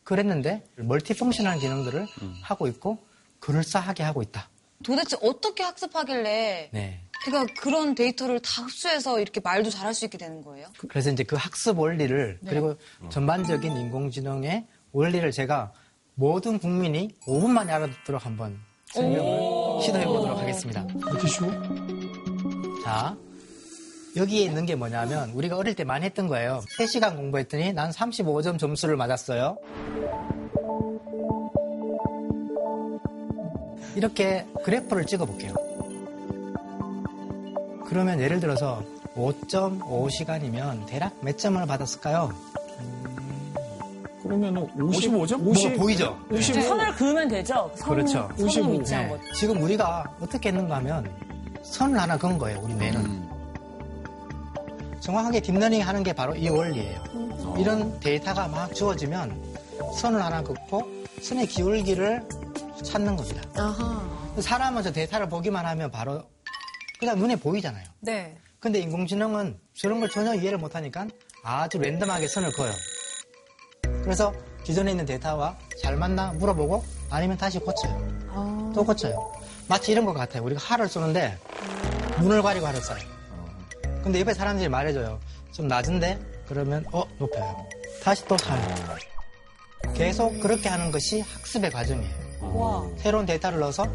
그랬는데 멀티펑션한 기능들을 하고 있고 그럴싸하게 하고 있다. 도대체 어떻게 학습하길래 네. 걔가 그런 데이터를 다 흡수해서 이렇게 말도 잘할 수 있게 되는 거예요? 그래서 이제 그 학습 원리를 네. 그리고 전반적인 인공지능의 원리를 제가 모든 국민이 5분 만에 알아듣도록 한번 설명을 시도해 보도록 하겠습니다. 이렇게 쉬워? 자, 여기에 있는 게 뭐냐면 우리가 어릴 때 많이 했던 거예요. 3시간 공부했더니 난 35점 점수를 맞았어요. 이렇게 그래프를 찍어 볼게요. 그러면 예를 들어서 5.5시간이면 대략 몇 점을 받았을까요? 그러면은 55점? 50 뭐 보이죠? 55. 선을 그으면 되죠. 선, 그렇죠. 선을 위치한 네. 것. 지금 우리가 어떻게 했는가 하면 선을 하나 그은 거예요, 우리 뇌는. 정확하게 딥러닝 하는 게 바로 이 원리예요. 이런 데이터가 막 주어지면 선을 하나 긋고 선의 기울기를 찾는 겁니다. 사람은 저 데이터를 보기만 하면 바로 그냥 눈에 보이잖아요. 네. 근데 인공지능은 저런 걸 전혀 이해를 못하니까 아주 랜덤하게 선을 그어요. 그래서 기존에 있는 데이터와 잘 맞나 물어보고 아니면 다시 고쳐요. 또 고쳐요. 마치 이런 것 같아요. 우리가 활을 쏘는데 눈을 가리고 활을 쏴요. 근데 옆에 사람들이 말해줘요. 좀 낮은데? 그러면 어 높여요. 다시 또 쏴요. 계속 그렇게 하는 것이 학습의 과정이에요. 와. 새로운 데이터를 넣어서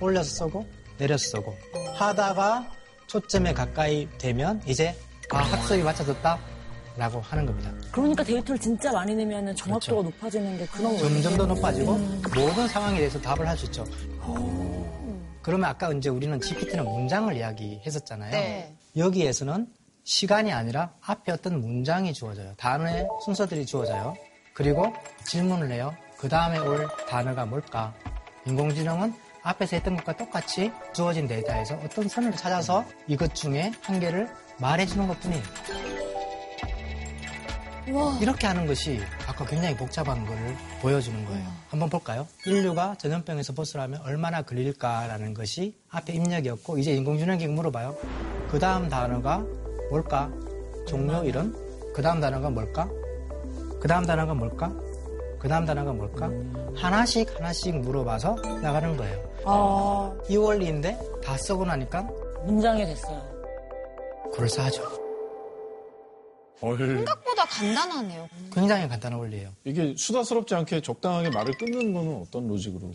올려서 쏘고 내려서 쏘고 하다가 초점에 가까이 되면 이제 아 학습이 맞춰졌다 라고 하는 겁니다. 그러니까 데이터를 진짜 많이 내면 정확도가 높아지는 게 그런 거예요. 점점 더 높아지고 모든 상황에 대해서 답을 할 수 있죠. 그러면 아까 이제 우리는 GPT는 문장을 이야기했었잖아요. 네. 여기에서는 시간이 아니라 앞에 어떤 문장이 주어져요. 단어의 순서들이 주어져요. 그리고 질문을 해요. 그 다음에 올 단어가 뭘까? 인공지능은 앞에서 했던 것과 똑같이 주어진 데이터에서 어떤 선을 찾아서 이것 중에 한 개를 말해주는 것 뿐이에요. 이렇게 하는 것이 아까 굉장히 복잡한 거를 보여주는 거예요. 한번 볼까요? 인류가 전염병에서 벗어나면 얼마나 걸릴까라는 것이 앞에 입력이었고 이제 인공지능에게 물어봐요. 그 다음 단어가 뭘까? 종료 이름? 그 다음 단어가 뭘까? 그 다음 단어가 뭘까? 그 다음 단어가 뭘까? 하나씩 하나씩 물어봐서 나가는 거예요. 아. 이 원리인데 다 쓰고 나니까 문장이 됐어요. 그럴싸하죠. 생각보다 간단하네요. 굉장히 간단한 원리예요. 이게 수다스럽지 않게 적당하게 말을 끊는 거는 어떤 로직으로?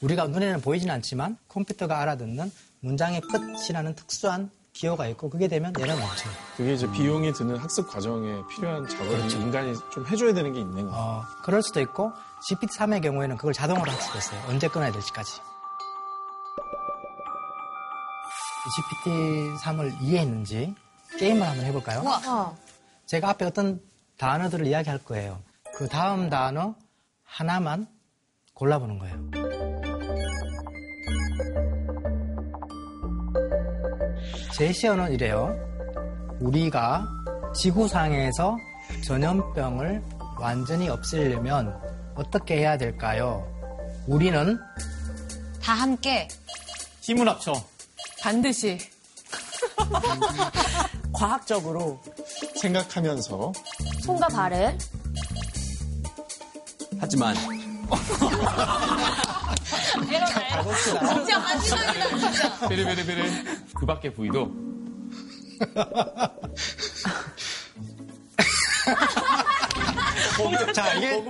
우리가 눈에는 보이진 않지만 컴퓨터가 알아듣는 문장의 끝이라는 특수한 기호가 있고 그게 되면 얘는 멈춰요. 그게 이제 비용이 드는 학습 과정에 필요한 작업을 그렇죠. 인간이 좀 해줘야 되는 게 있는 거예요. 어, 그럴 수도 있고 GPT-3의 경우에는 그걸 자동으로 학습했어요. 언제 끊어야 될지까지. GPT-3을 이해했는지 게임을 한번 해볼까요? 제가 앞에 어떤 단어들을 이야기할 거예요. 그 다음 단어 하나만 골라보는 거예요. 제시어는 이래요. 우리가 지구상에서 전염병을 완전히 없애려면 어떻게 해야 될까요? 우리는 다 함께 힘을 합쳐. 반드시. 과학적으로 생각하면서 손과 발을 하지만 진짜 마지막이다 진짜. 베레베레베레. 그 밖의 부위도 자 이게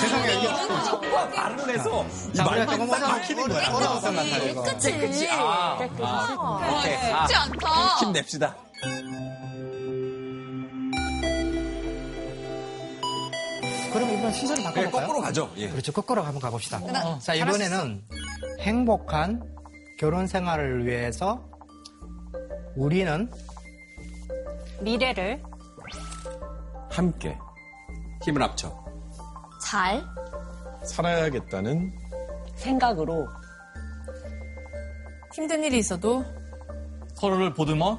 죄송해요 이게 말을 해서 자, 우리가 말만 딱 막히는 거야. 어려웠던 것 같아요 이거. 끝이. 끝이 아, 아, 오케이. 아, 쉽지 않다. 힘냅시다. 그럼 이번 네, 바꿔볼까요? 거꾸로 가죠. 예. 그렇죠. 거꾸로 한번 가봅시다. 어, 자, 이번에는 행복한 결혼 생활을 위해서 우리는 미래를 함께 힘을 합쳐. 잘 살아야겠다는 생각으로 힘든 일이 있어도 서로를 보듬어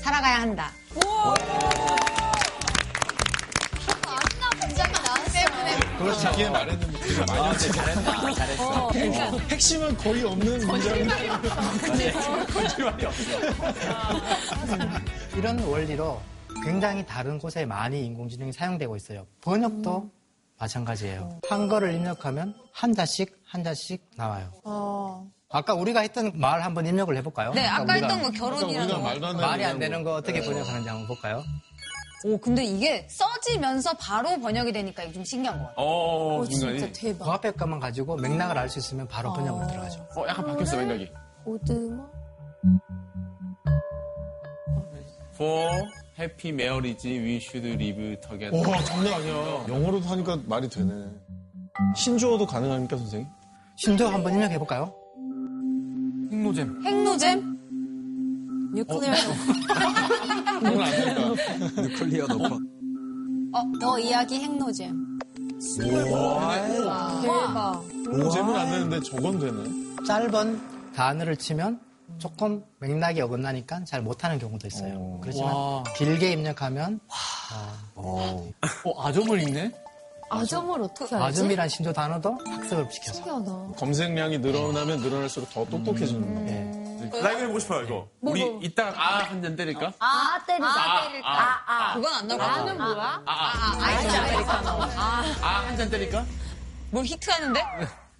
살아가야 한다. 그렇지 자기의 말했는데 많이 왔지. 잘했다. 잘했어. 그러니까 핵심은 거의 없는 문장이 거짓말이 없어. 이런 원리로 굉장히 다른 곳에 많이 인공지능이 사용되고 있어요. 번역도 마찬가지예요. 한글을 입력하면 한자씩 한자씩 나와요. 아까 우리가 했던 말 한번 입력을 해볼까요? 네, 아까 우리가 했던 거 결혼이라는 말이 안. 되는 거 어떻게 번역하는지 한번 볼까요? 오, 근데 이게 써지면서 바로 번역이 되니까 이게 좀 신기한 것 같아요. 어, 중간이. 대박. 고압 효과만 가지고 맥락을 알 수 있으면 바로 번역으로 들어가죠. 어, 약간 바뀌었어, 맥락이. 오드마? Marriage, we should live together. 와, 장난 아니야. 영어로도 하니까 말이 되네. 신조어도 가능합니까, 선생님? 신조 한번 입력해 볼까요? 핵노잼. 핵노잼? Nuclear. 그건 안 될까? Nuclear no fun. 어, 너 이야기 핵노잼. 대박. 노잼은 안 되는데 저건 되네. 짧은 단어를 치면 조금 맥락이 어긋나니까 잘 못하는 경우도 있어요. 그렇지만 와. 길게 입력하면 어, 아점을 읽네? 아점을 어떻게 알지? 아점이란 신조 단어도 학습을 시켜서 신기하다. 검색량이 늘어나면 늘어날수록 더 똑똑해지는 거예요. 예. 나 이거 해보고 싶어요, 이거. 우리 이따가 아, 한 잔 때릴까? 아, 때리자. 아, 때릴까? 아, 아, 아. 그건 안 나는 거 뭐야? 아, 아, 아이스 아메리카노. 아, 아, 한잔 때릴까? 뭘 히트하는데?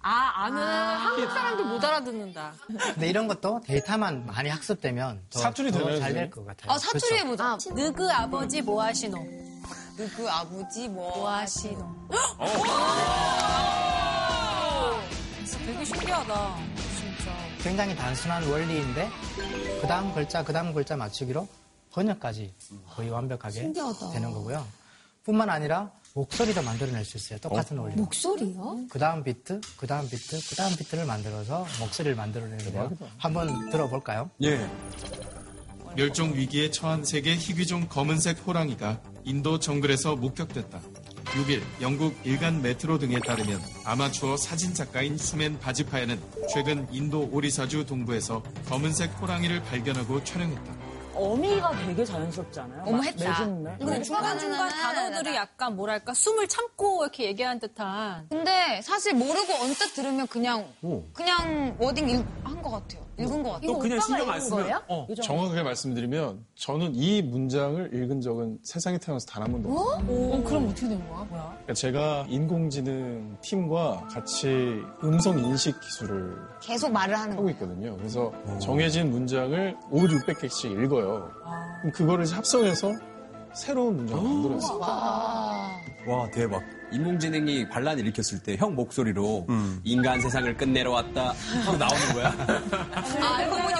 아, 아는 한국 사람들 못 알아듣는다. 근데 이런 것도 데이터만 많이 학습되면 더, 사투리 되나요, 잘 될? 것 같아요. 아, 사투리 해보자. 아, 느그 아버지 뭐 하시노? 그 아버지 뭐. 뭐 하시노? 되게 신기하다. 진짜. 굉장히 단순한 원리인데 그 다음 글자 그 다음 글자 맞추기로 번역까지 거의 완벽하게 신기하다. 되는 거고요. 뿐만 아니라 목소리도 만들어낼 수 있어요. 똑같은 원리. 목소리요? 그 다음 비트, 그 다음 비트, 그 다음 비트를 만들어서 목소리를 만들어내는데요. 한번 들어볼까요? 예. 멸종 위기에 처한 세계 희귀종 검은색 호랑이가 인도 정글에서 목격됐다. 6일 영국 일간 메트로 등에 따르면 아마추어 사진 작가인 수멘 바지파야는 최근 인도 오리사주 동부에서 검은색 호랑이를 발견하고 촬영했다. 어미가 되게 자연스럽지 않아요? 어머, 막 했다. 근데 중간중간 단어들이 약간 뭐랄까 숨을 참고 이렇게 얘기한 듯한 근데 사실 모르고 언뜻 들으면 그냥, 그냥 워딩 한 것 같아요. 읽은 것 같아요. 또 그냥 신경 안 쓰면. 어, 정확하게 말씀드리면 저는 이 문장을 읽은 적은 세상에 태어나서 단 한 번도 없어요. 어, 그럼 어떻게 된 거야? 뭐야? 그러니까 제가 인공지능 팀과 같이 음성 인식 기술을 계속 말을 하는 하고. 있거든요. 그래서 정해진 문장을 5, 600개씩 읽어요. 그럼 그거를 합성해서 새로운 문장을 만들어요. 와 대박. 인공지능이 반란을 일으켰을 때 형 목소리로 인간 세상을 끝내러 왔다 하고 나오는 거야. 아, 알고 보니.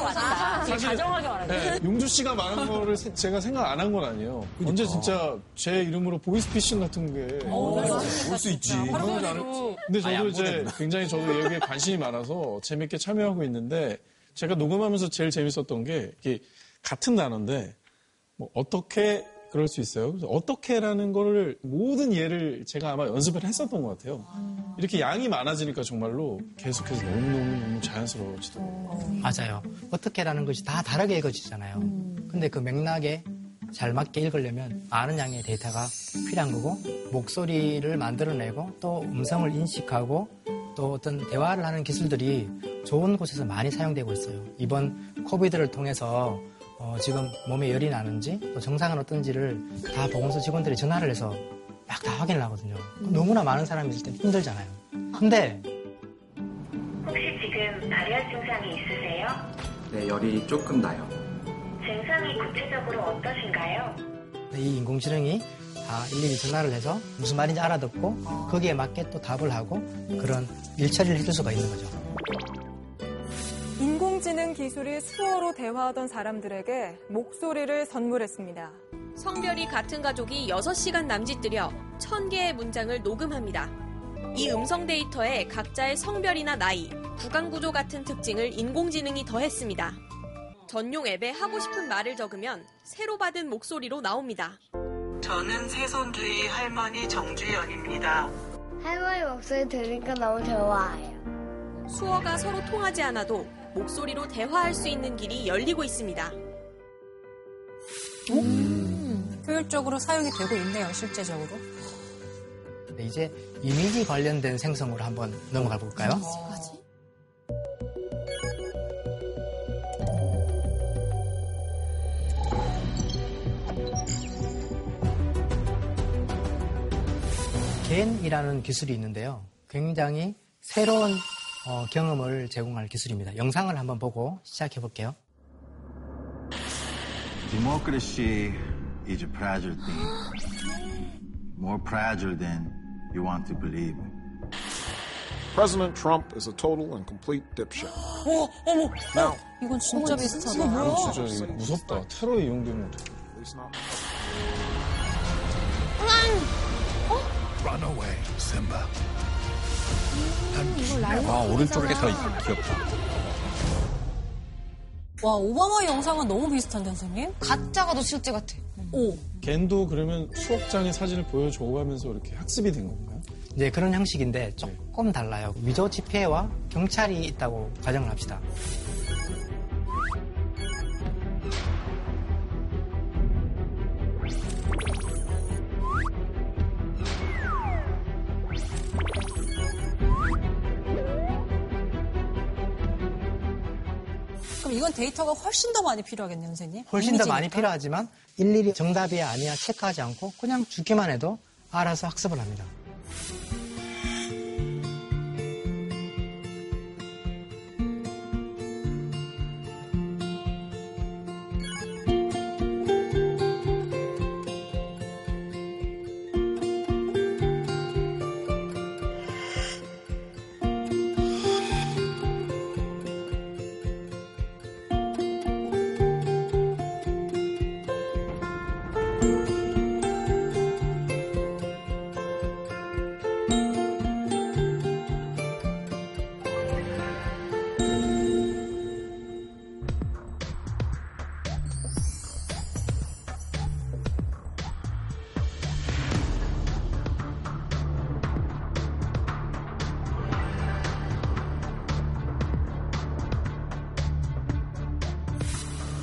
되게 다정하게 말하네. 네, 용주 씨가 말한 거를 세- 제가 생각 안 한 건 아니에요. 언제 진짜 제 이름으로 보이스피싱 같은 게 올 수 있지. 그런 줄 알았지. 근데 저도 이제 굉장히 저도 여기에 관심이 많아서 재밌게 참여하고 있는데 제가 녹음하면서 제일 재밌었던 게 이게 같은 단어인데 뭐 어떻게 그럴 수 있어요. 어떻게라는 거를 모든 예를 제가 아마 연습을 했었던 것 같아요. 이렇게 양이 많아지니까 정말로 계속해서 너무너무 자연스러워지더라고요. 맞아요. 어떻게라는 것이 다 다르게 읽어지잖아요. 근데 그 맥락에 잘 맞게 읽으려면 많은 양의 데이터가 필요한 거고 목소리를 만들어내고 또 음성을 인식하고 또 어떤 대화를 하는 기술들이 좋은 곳에서 많이 사용되고 있어요. 이번 코비드를 통해서 어, 지금 몸에 열이 나는지 또 정상은 어떤지를 다 보건소 직원들이 전화를 해서 막 다 확인을 하거든요. 너무나 많은 사람이 있을 때 힘들잖아요. 근데 혹시 지금 발열 증상이 있으세요? 네, 열이 조금 나요. 증상이 구체적으로 어떠신가요? 이 인공지능이 다 일일이 전화를 해서 무슨 말인지 알아듣고 거기에 맞게 또 답을 하고 그런 일처리를 해줄 수가 있는 거죠. 인공지능 기술이 수어로 대화하던 사람들에게 목소리를 선물했습니다. 성별이 같은 가족이 6시간 남짓들여 1000개의 문장을 녹음합니다. 이 음성 데이터에 각자의 성별이나 나이, 구강 구조 같은 특징을 인공지능이 더했습니다. 전용 앱에 하고 싶은 말을 적으면 새로 받은 목소리로 나옵니다. 저는 세손주의 할머니 정주연입니다. 할머니 목소리 들으니까 너무 좋아요. 수어가 서로 통하지 않아도 목소리로 대화할 수 있는 길이 열리고 있습니다. 효율적으로 사용이 되고 있네요, 실제적으로. 네, 이제 이미지 관련된 생성으로 한번 넘어가 볼까요? 겐이라는 기술이 있는데요. 굉장히 새로운 어, 경험을 제공할 기술입니다. 영상을 한번 보고 시작해 볼게요. Democracy is a fragile thing. More fragile than you want to believe. President Trump is a total and complete dipshit. 어, 어머. Now, 이건 진짜 비슷하다. 이거 뭐야? 진짜 이거 무섭다. 테러에 이용되면 어떡해. Run away, Simba. 와, 오른쪽 게 더 귀엽다. 와, 오바마 영상은 너무 비슷한데, 선생님? 가짜가 더 실제 같아. 오. 걘도 그러면 수억장의 사진을 보여줘가면서 이렇게 학습이 된 건가요? 이제 그런 형식인데 조금 달라요. 위조 지폐와 경찰이 있다고 가정을 합시다. 이건 데이터가 훨씬 더 많이 필요하겠네요, 선생님? 훨씬 더 많이 이미지니까. 필요하지만 일일이 정답이야 아니야 체크하지 않고 그냥 주기만 해도 알아서 학습을 합니다.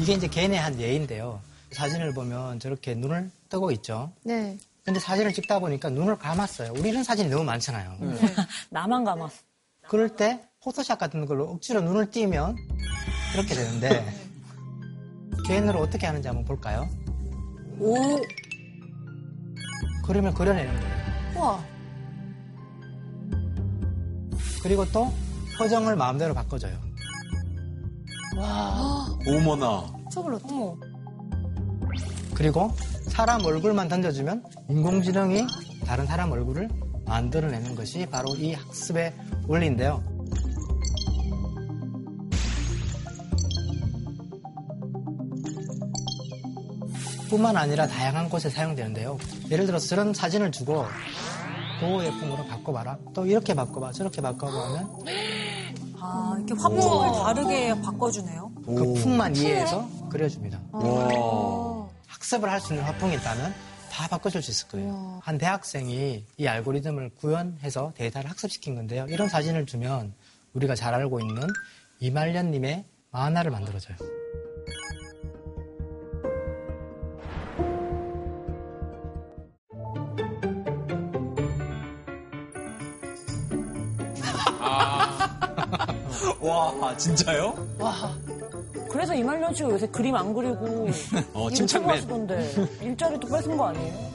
이게 이제 개인의 한 예인데요. 사진을 보면 저렇게 눈을 뜨고 있죠. 네. 근데 사진을 찍다 보니까 눈을 감았어요. 우리 이런 사진이 너무 많잖아요. 나만 감았어. 그럴 때 포토샵 같은 걸로 억지로 눈을 띄면 이렇게 되는데 개인으로 어떻게 하는지 한번 볼까요? 오. 그림을 그려내는 거예요. 우와. 그리고 또 표정을 마음대로 바꿔줘요. 와. 어머나. 저걸 어머. 그리고 사람 얼굴만 던져주면 인공지능이 다른 사람 얼굴을 만들어내는 것이 바로 이 학습의 원리인데요. 뿐만 아니라 다양한 곳에 사용되는데요. 예를 들어서 저런 사진을 주고 고예품으로 바꿔봐라. 또 이렇게 바꿔봐. 저렇게 바꿔봐 하면 아, 이렇게 화풍을 다르게 바꿔주네요. 그 풍만 이해해서 그려줍니다. 와. 학습을 할 수 있는 화풍이 있다면 다 바꿔줄 수 있을 거예요. 한 대학생이 이 알고리즘을 구현해서 데이터를 학습시킨 건데요. 이런 사진을 주면 우리가 잘 알고 있는 이말년님의 만화를 만들어줘요. 와, 진짜요? 와. 그래서 이말년 씨가 요새 그림 안 그리고 어, 침착맨. 하시던데 일자리도 뺏은 거 아니에요?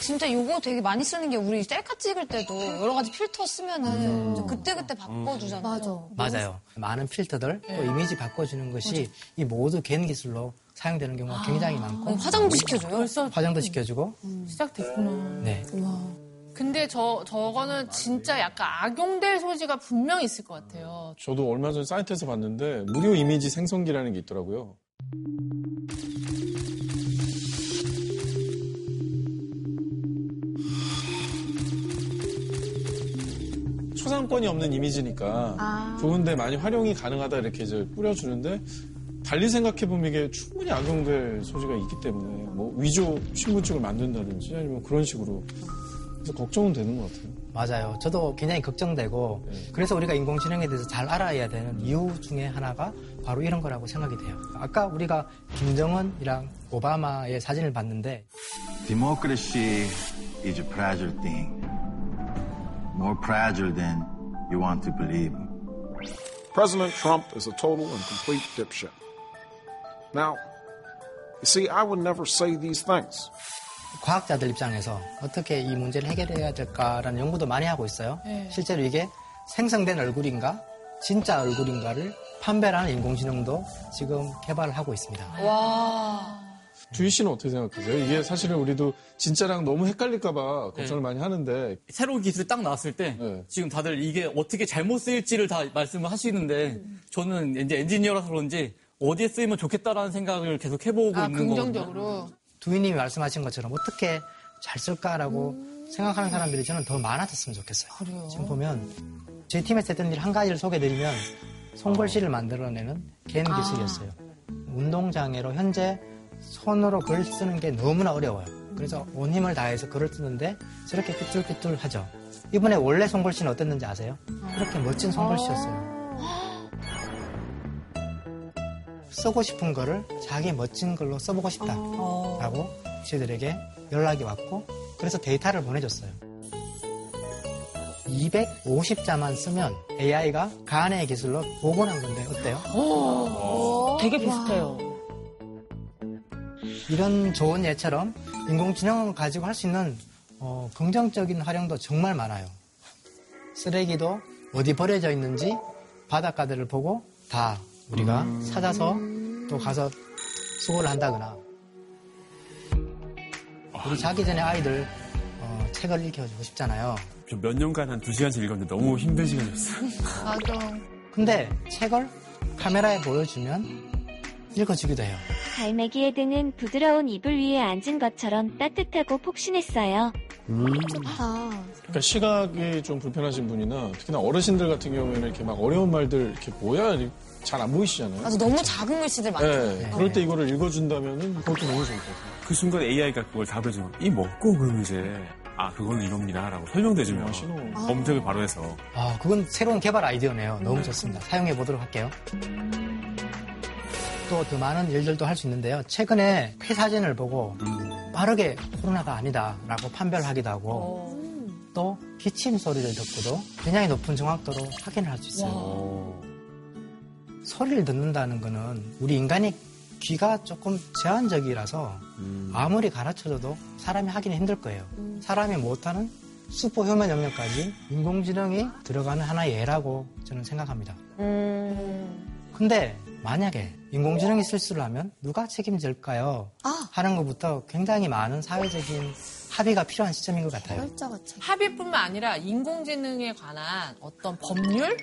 진짜 요거 되게 많이 쓰는 게 우리 셀카 찍을 때도 여러 가지 필터 쓰면은 이제 그때그때 바꿔주잖아요. 맞아. 맞아요. 많은 필터들 또 이미지 바꿔주는 것이 이 모두 겐 기술로 사용되는 경우가 굉장히 많고 화장도 시켜줘요? 벌써 화장도 시켜주고 시작됐구나. 네. 근데 저, 저거는 진짜 약간 악용될 소지가 분명히 있을 것 같아요. 저도 얼마 전에 사이트에서 봤는데 무료 이미지 생성기라는 게 있더라고요. 초상권이 없는 이미지니까 아. 좋은데 많이 활용이 가능하다 이렇게 이제 뿌려주는데 달리 생각해보면 이게 충분히 악용될 소지가 있기 때문에 뭐 위조 신분증을 만든다든지 아니면 그런 식으로 그래서 걱정은 되는 것 같아요. 맞아요. 저도 굉장히 걱정되고 그래서 우리가 인공지능에 대해서 잘 알아야 되는 이유 중에 하나가 바로 이런 거라고 생각이 돼요. 아까 우리가 김정은이랑 오바마의 사진을 봤는데 Democracy is a fragile thing. More fragile than you want to believe. President Trump is a total and complete dipshit. Now, you see, I would never say these things. 과학자들 입장에서 어떻게 이 문제를 해결해야 될까라는 연구도 많이 하고 있어요. 네. 실제로 이게 생성된 얼굴인가 진짜 얼굴인가를 판별하는 인공지능도 지금 개발을 하고 있습니다. 와. 주희 씨는 어떻게 생각하세요? 이게 사실은 우리도 진짜랑 너무 헷갈릴까봐 걱정을 네. 많이 하는데 새로운 기술이 딱 나왔을 때 지금 다들 이게 어떻게 잘못 쓰일지를 다 말씀을 하시는데 저는 이제 엔지니어라서 그런지 어디에 쓰이면 좋겠다라는 생각을 계속 해보고 아, 있는 거거든요. 긍정적으로. 두희님이 말씀하신 것처럼 어떻게 잘 쓸까라고 생각하는 사람들이 저는 더 많아졌으면 좋겠어요. 지금 보면 제 팀에서 했던 일 한 가지를 소개드리면 손글씨를 만들어내는 개인 아. 기술이었어요. 운동장애로 현재 손으로 글 쓰는 게 너무나 어려워요. 그래서 온 힘을 다해서 글을 쓰는데 저렇게 삐뚤삐뚤하죠. 이번에 원래 손글씨는 어땠는지 아세요? 그렇게 멋진 손글씨였어요. 쓰고 싶은 거를 자기 멋진 걸로 써보고 싶다 라고 저희들에게 연락이 왔고 그래서 데이터를 보내줬어요. 250자만 쓰면 AI가 가안의 기술로 복원한 건데 어때요? 되게 비슷해요. 이런 좋은 예처럼 인공지능을 가지고 할 수 있는 어, 긍정적인 활용도 정말 많아요. 쓰레기도 어디 버려져 있는지 바닷가들을 보고 다 우리가 찾아서 또 가서 수거를 한다거나 우리 자기 전에 아이들 어, 책을 읽혀주고 싶잖아요. 저몇 년간 한 두 시간씩 읽었는데 너무 힘든 시간이었어요. 맞아. 근데 책을 카메라에 보여주면 읽어주기도 해요. 갈매기의 등은 부드러운 이불 위에 앉은 것처럼 따뜻하고 폭신했어요. 좋다. 그러니까 시각이 좀 불편하신 분이나 특히나 어르신들 같은 경우에는 이렇게 막 어려운 말들 이렇게 뭐야 잘 안 보이시잖아요. 맞아, 너무 작은 글씨들 많잖아요. 네, 그럴 때 이거를 읽어준다면은 그것도 너무 좋을 것 같아요. 그 순간 AI가 그걸 답해주면 이 먹고 그러면 이제 아 그거는 이겁니다라고 설명돼주면 검색을 바로 해서 아, 그건 새로운 개발 아이디어네요. 너무 좋습니다. 사용해 보도록 할게요. 또 더 많은 일들도 할 수 있는데요. 최근에 폐사진을 보고 빠르게 코로나가 아니다라고 판별하기도 하고 또 기침 소리를 듣고도 굉장히 높은 정확도로 확인을 할 수 있어요. 소리를 듣는다는 거는 우리 인간이 귀가 조금 제한적이라서 아무리 가르쳐줘도 사람이 하기는 힘들 거예요. 사람이 못하는 슈퍼 휴먼 영역까지 인공지능이 들어가는 하나의 예라고 저는 생각합니다. 근데 만약에 인공지능이 실수를 하면 누가 책임질까요? 하는 것부터 굉장히 많은 사회적인 합의가 필요한 시점인 것 같아요. 합의뿐만 아니라 인공지능에 관한 어떤 법률,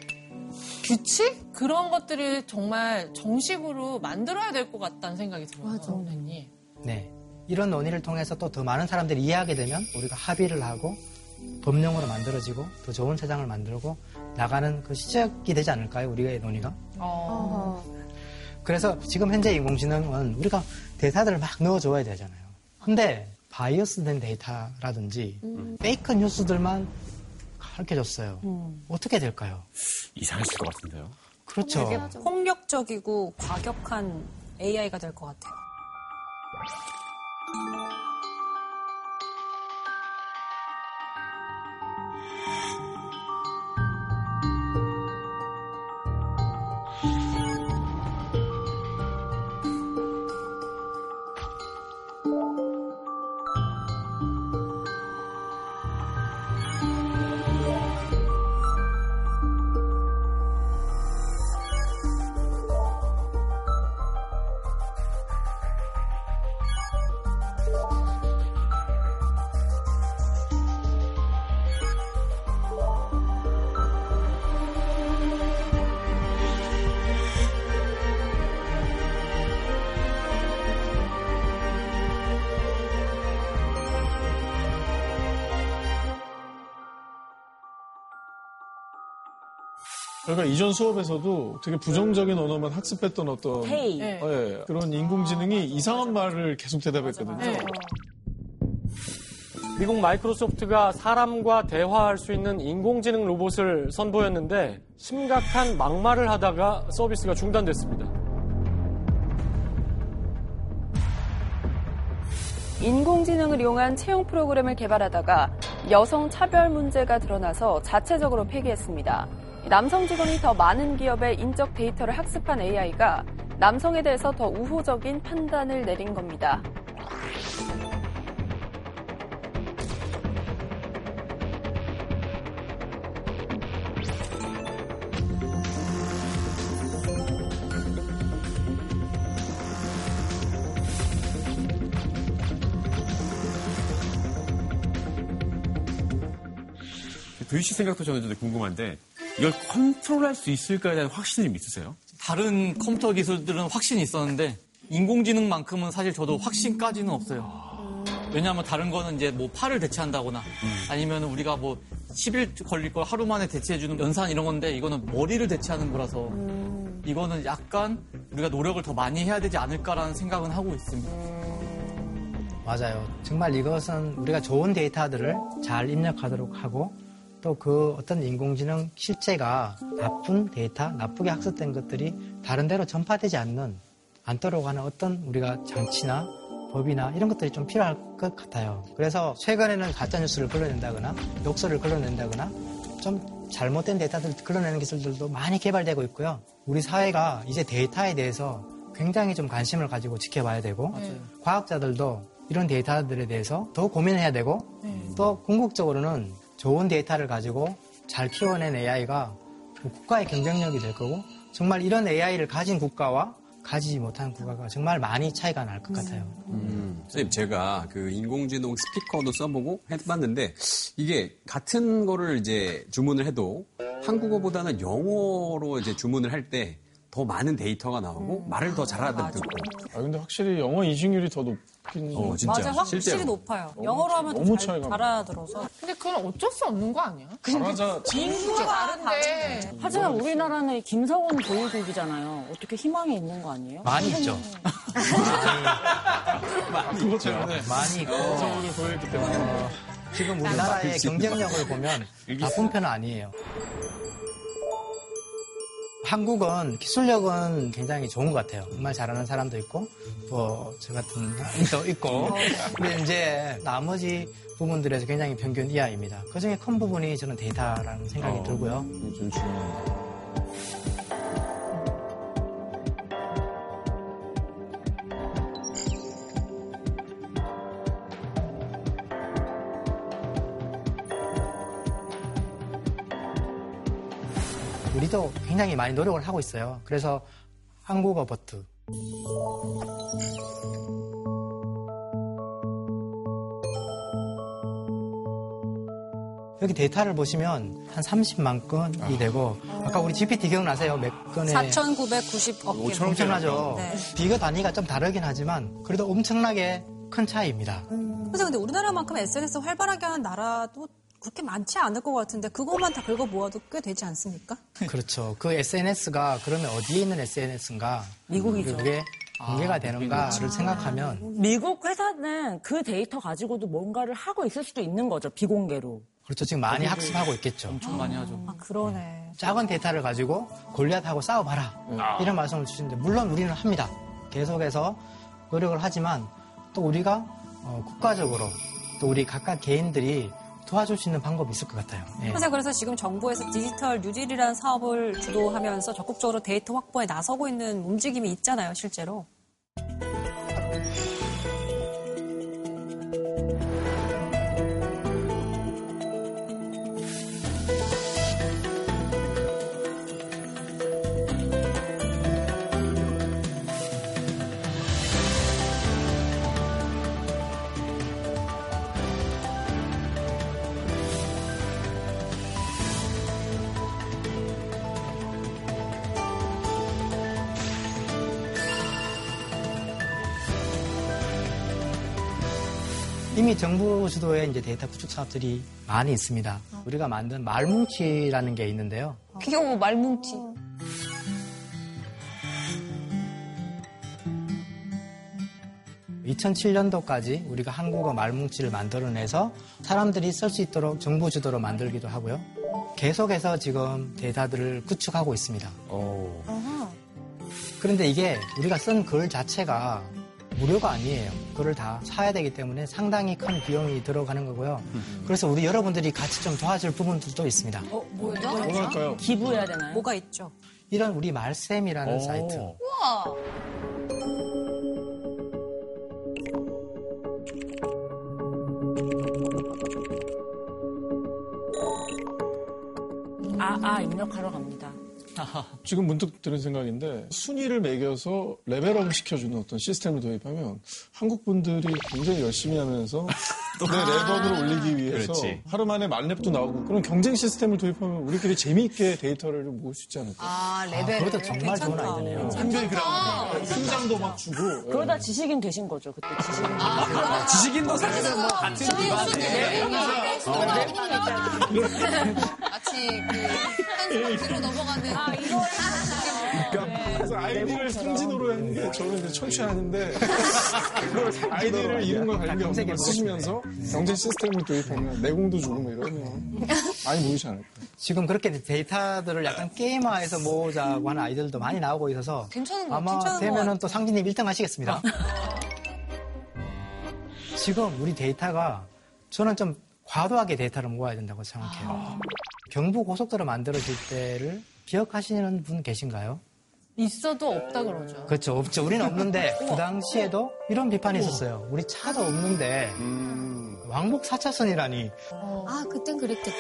규칙 그런 것들을 정말 정식으로 만들어야 될 것 같다는 생각이 들어요. 맞아. 네. 이런 논의를 통해서 또 더 많은 사람들이 이해하게 되면 우리가 합의를 하고 법령으로 만들어지고 더 좋은 세상을 만들고 나가는 그 시작이 되지 않을까요? 우리의 논의가? 그래서 지금 현재 인공지능은 우리가 데이터들을 막 넣어줘야 되잖아요. 근데 bias된 데이터라든지 fake news들만 가르쳐줬어요. 어떻게 될까요? 이상했을 것 같은데요. 그렇죠. 되게 폭력적이고 과격한 AI가 될 것 같아요. 저희가 이전 수업에서도 되게 부정적인 언어만 학습했던 어떤 헤이. 예, 그런 인공지능이 이상한 말을 계속 대답했거든요. 미국 마이크로소프트가 사람과 대화할 수 있는 인공지능 로봇을 선보였는데 심각한 막말을 하다가 서비스가 중단됐습니다. 인공지능을 이용한 채용 프로그램을 개발하다가 여성 차별 문제가 드러나서 자체적으로 폐기했습니다. 남성 직원이 더 많은 기업의 인적 데이터를 학습한 AI가 남성에 대해서 더 우호적인 판단을 내린 겁니다. 도희 생각도 저는 궁금한데 이걸 컨트롤할 수 있을까에 대한 확신이 있으세요? 다른 컴퓨터 기술들은 확신이 있었는데 인공지능만큼은 사실 저도 확신까지는 없어요. 왜냐하면 다른 거는 이제 뭐 팔을 대체한다거나 아니면 우리가 뭐 10일 걸릴 걸 하루 만에 대체해주는 연산 이런 건데 이거는 머리를 대체하는 거라서 이거는 약간 우리가 노력을 더 많이 해야 되지 않을까라는 생각은 하고 있습니다. 맞아요. 정말 이것은 우리가 좋은 데이터들을 잘 입력하도록 하고 또 그 어떤 인공지능 실제가 나쁜 데이터, 나쁘게 학습된 것들이 다른 데로 전파되지 않는 않도록 하는 어떤 우리가 장치나 법이나 이런 것들이 좀 필요할 것 같아요. 그래서 최근에는 가짜뉴스를 걸러낸다거나 욕설을 걸러낸다거나 좀 잘못된 데이터들 걸러내는 기술들도 많이 개발되고 있고요. 우리 사회가 이제 데이터에 대해서 굉장히 좀 관심을 가지고 지켜봐야 되고 과학자들도 이런 데이터들에 대해서 더 고민해야 되고 또 궁극적으로는 좋은 데이터를 가지고 잘 키워낸 AI가 국가의 경쟁력이 될 거고 정말 이런 AI를 가진 국가와 가지지 못한 국가가 정말 많이 차이가 날 것 같아요. 음, 선생님, 제가 그 인공지능 스피커도 써보고 해봤는데, 이게 같은 거를 이제 주문을 해도 한국어보다는 영어로 이제 주문을 할 때 더 많은 데이터가 나오고 말을 더잘 알아듣고. 아, 근데 확실히 영어 이중률이 더 높긴 어, 진짜. 맞아, 확실히 실제로. 높아요. 영어로 하면 너무 더 잘, 차이가 잘 알아들어서. 근데 그건 어쩔 수 없는 거 아니야? 잘하자. 인구가 다른데. 하지만 우리나라는 김성원 보유국이잖아요. 어떻게 희망이 있는 거 아니에요? 많이 있죠. 그것 때문에 많이 있고. 성우를 보였기 때문에. 지금 우리나라의 경쟁력을 보면 나쁜 편은 아니에요. 한국은 기술력은 굉장히 좋은 것 같아요. 정말 잘하는 사람도 있고, 뭐, 저 같은 사람도 있고. 근데 이제 나머지 부분들에서 굉장히 평균 이하입니다. 그 중에 큰 부분이 저는 데이터라는 생각이 들고요. 우리도 굉장히 많이 노력을 하고 있어요. 그래서 한국어 버트. 여기 데이터를 보시면 한 30만 건이 되고 아까 우리 GPT 기억나세요? 몇 건에 4,990억 개. 엄청나죠. 네. 비교 단위가 좀 다르긴 하지만 그래도 엄청나게 큰 차이입니다. 그래서 근데 우리나라만큼 SNS 활발하게 하는 나라도 그렇게 많지 않을 것 같은데 그것만 다 긁어 모아도 꽤 되지 않습니까? 그렇죠. 그 SNS가 그러면 어디에 있는 SNS인가? 미국이죠. 그게 공개가 되는가를 생각하면 미국 회사는 그 데이터 가지고도 뭔가를 하고 있을 수도 있는 거죠. 비공개로. 그렇죠. 지금 많이 학습하고 있겠죠. 엄청 많이 하죠. 아, 그러네. 작은 데이터를 가지고 골리앗하고 싸워봐라. 이런 말씀을 주시는데 물론 우리는 합니다. 계속해서 노력을 하지만 또 우리가 어, 국가적으로 또 우리 각각 개인들이 도와줄 수 있는 방법이 있을 것 같아요. 예. 선생님 그래서 지금 정부에서 디지털 뉴딜이라는 사업을 주도하면서 적극적으로 데이터 확보에 나서고 있는 움직임이 있잖아요, 실제로. 이미 정부 주도의 이제 데이터 구축 사업들이 많이 있습니다. 우리가 만든 말뭉치라는 게 있는데요. 귀여워, 말뭉치. 2007년도까지 우리가 한국어 말뭉치를 만들어내서 사람들이 쓸 수 있도록 정부 주도로 만들기도 하고요. 계속해서 지금 데이터들을 구축하고 있습니다. 그런데 이게 우리가 쓴 글 자체가 무료가 아니에요. 그걸 다 사야 되기 때문에 상당히 큰 비용이 들어가는 거고요. 그래서 우리 여러분들이 같이 좀 도와줄 부분들도 있습니다. 뭐죠? 뭐랄까요? 기부해야 되나요? 뭐가 있죠? 이런 우리 말쌤이라는 오. 사이트. 우와. 아, 아, 입력하러 갑니다. 지금 문득 드는 생각인데 순위를 매겨서 레벨업 시켜주는 어떤 시스템을 도입하면 한국 분들이 굉장히 열심히 하면서 내 레벨을 올리기 위해서 그렇지. 하루 만에 만렙도 나오고 그런 경쟁 시스템을 도입하면 우리끼리 재미있게 데이터를 좀 모을 수 있지 않을까? 아, 레벨. 그것도 정말 좋은 아이디네요. 한별 그라운드. 승장도 막 주고. 그러다 지식인 되신 거죠, 그때 지식인. 아, 지식인도 사실은 뭐 같은 기반에 마치 그 한 수로 넘어가는 아, 이거 그래서 아이디를 성진호로 했는데 저는 이제 청취하는데 아이디를 이름과 관계 없는 걸 쓰시면서 경쟁 시스템을 도입하면 내공도 주고 뭐 이러면 많이 모이지 않을까. 지금 그렇게 데이터들을 약간 게임화해서 모으자고 하는 아이들도 많이 나오고 있어서 괜찮은 거 아마 괜찮은 되면은 또 상진님 1등 하시겠습니다. 지금 우리 데이터가 저는 좀 과도하게 데이터를 모아야 된다고 생각해요. 경부 고속도로 만들어질 때를 기억하시는 분 계신가요? 있어도 없다 그러죠. 그렇죠. 없죠. 우리는 없는데 그 당시에도 이런 비판이 있었어요. 우리 차도 없는데 왕복 4차선이라니. 아, 그땐 그랬겠다.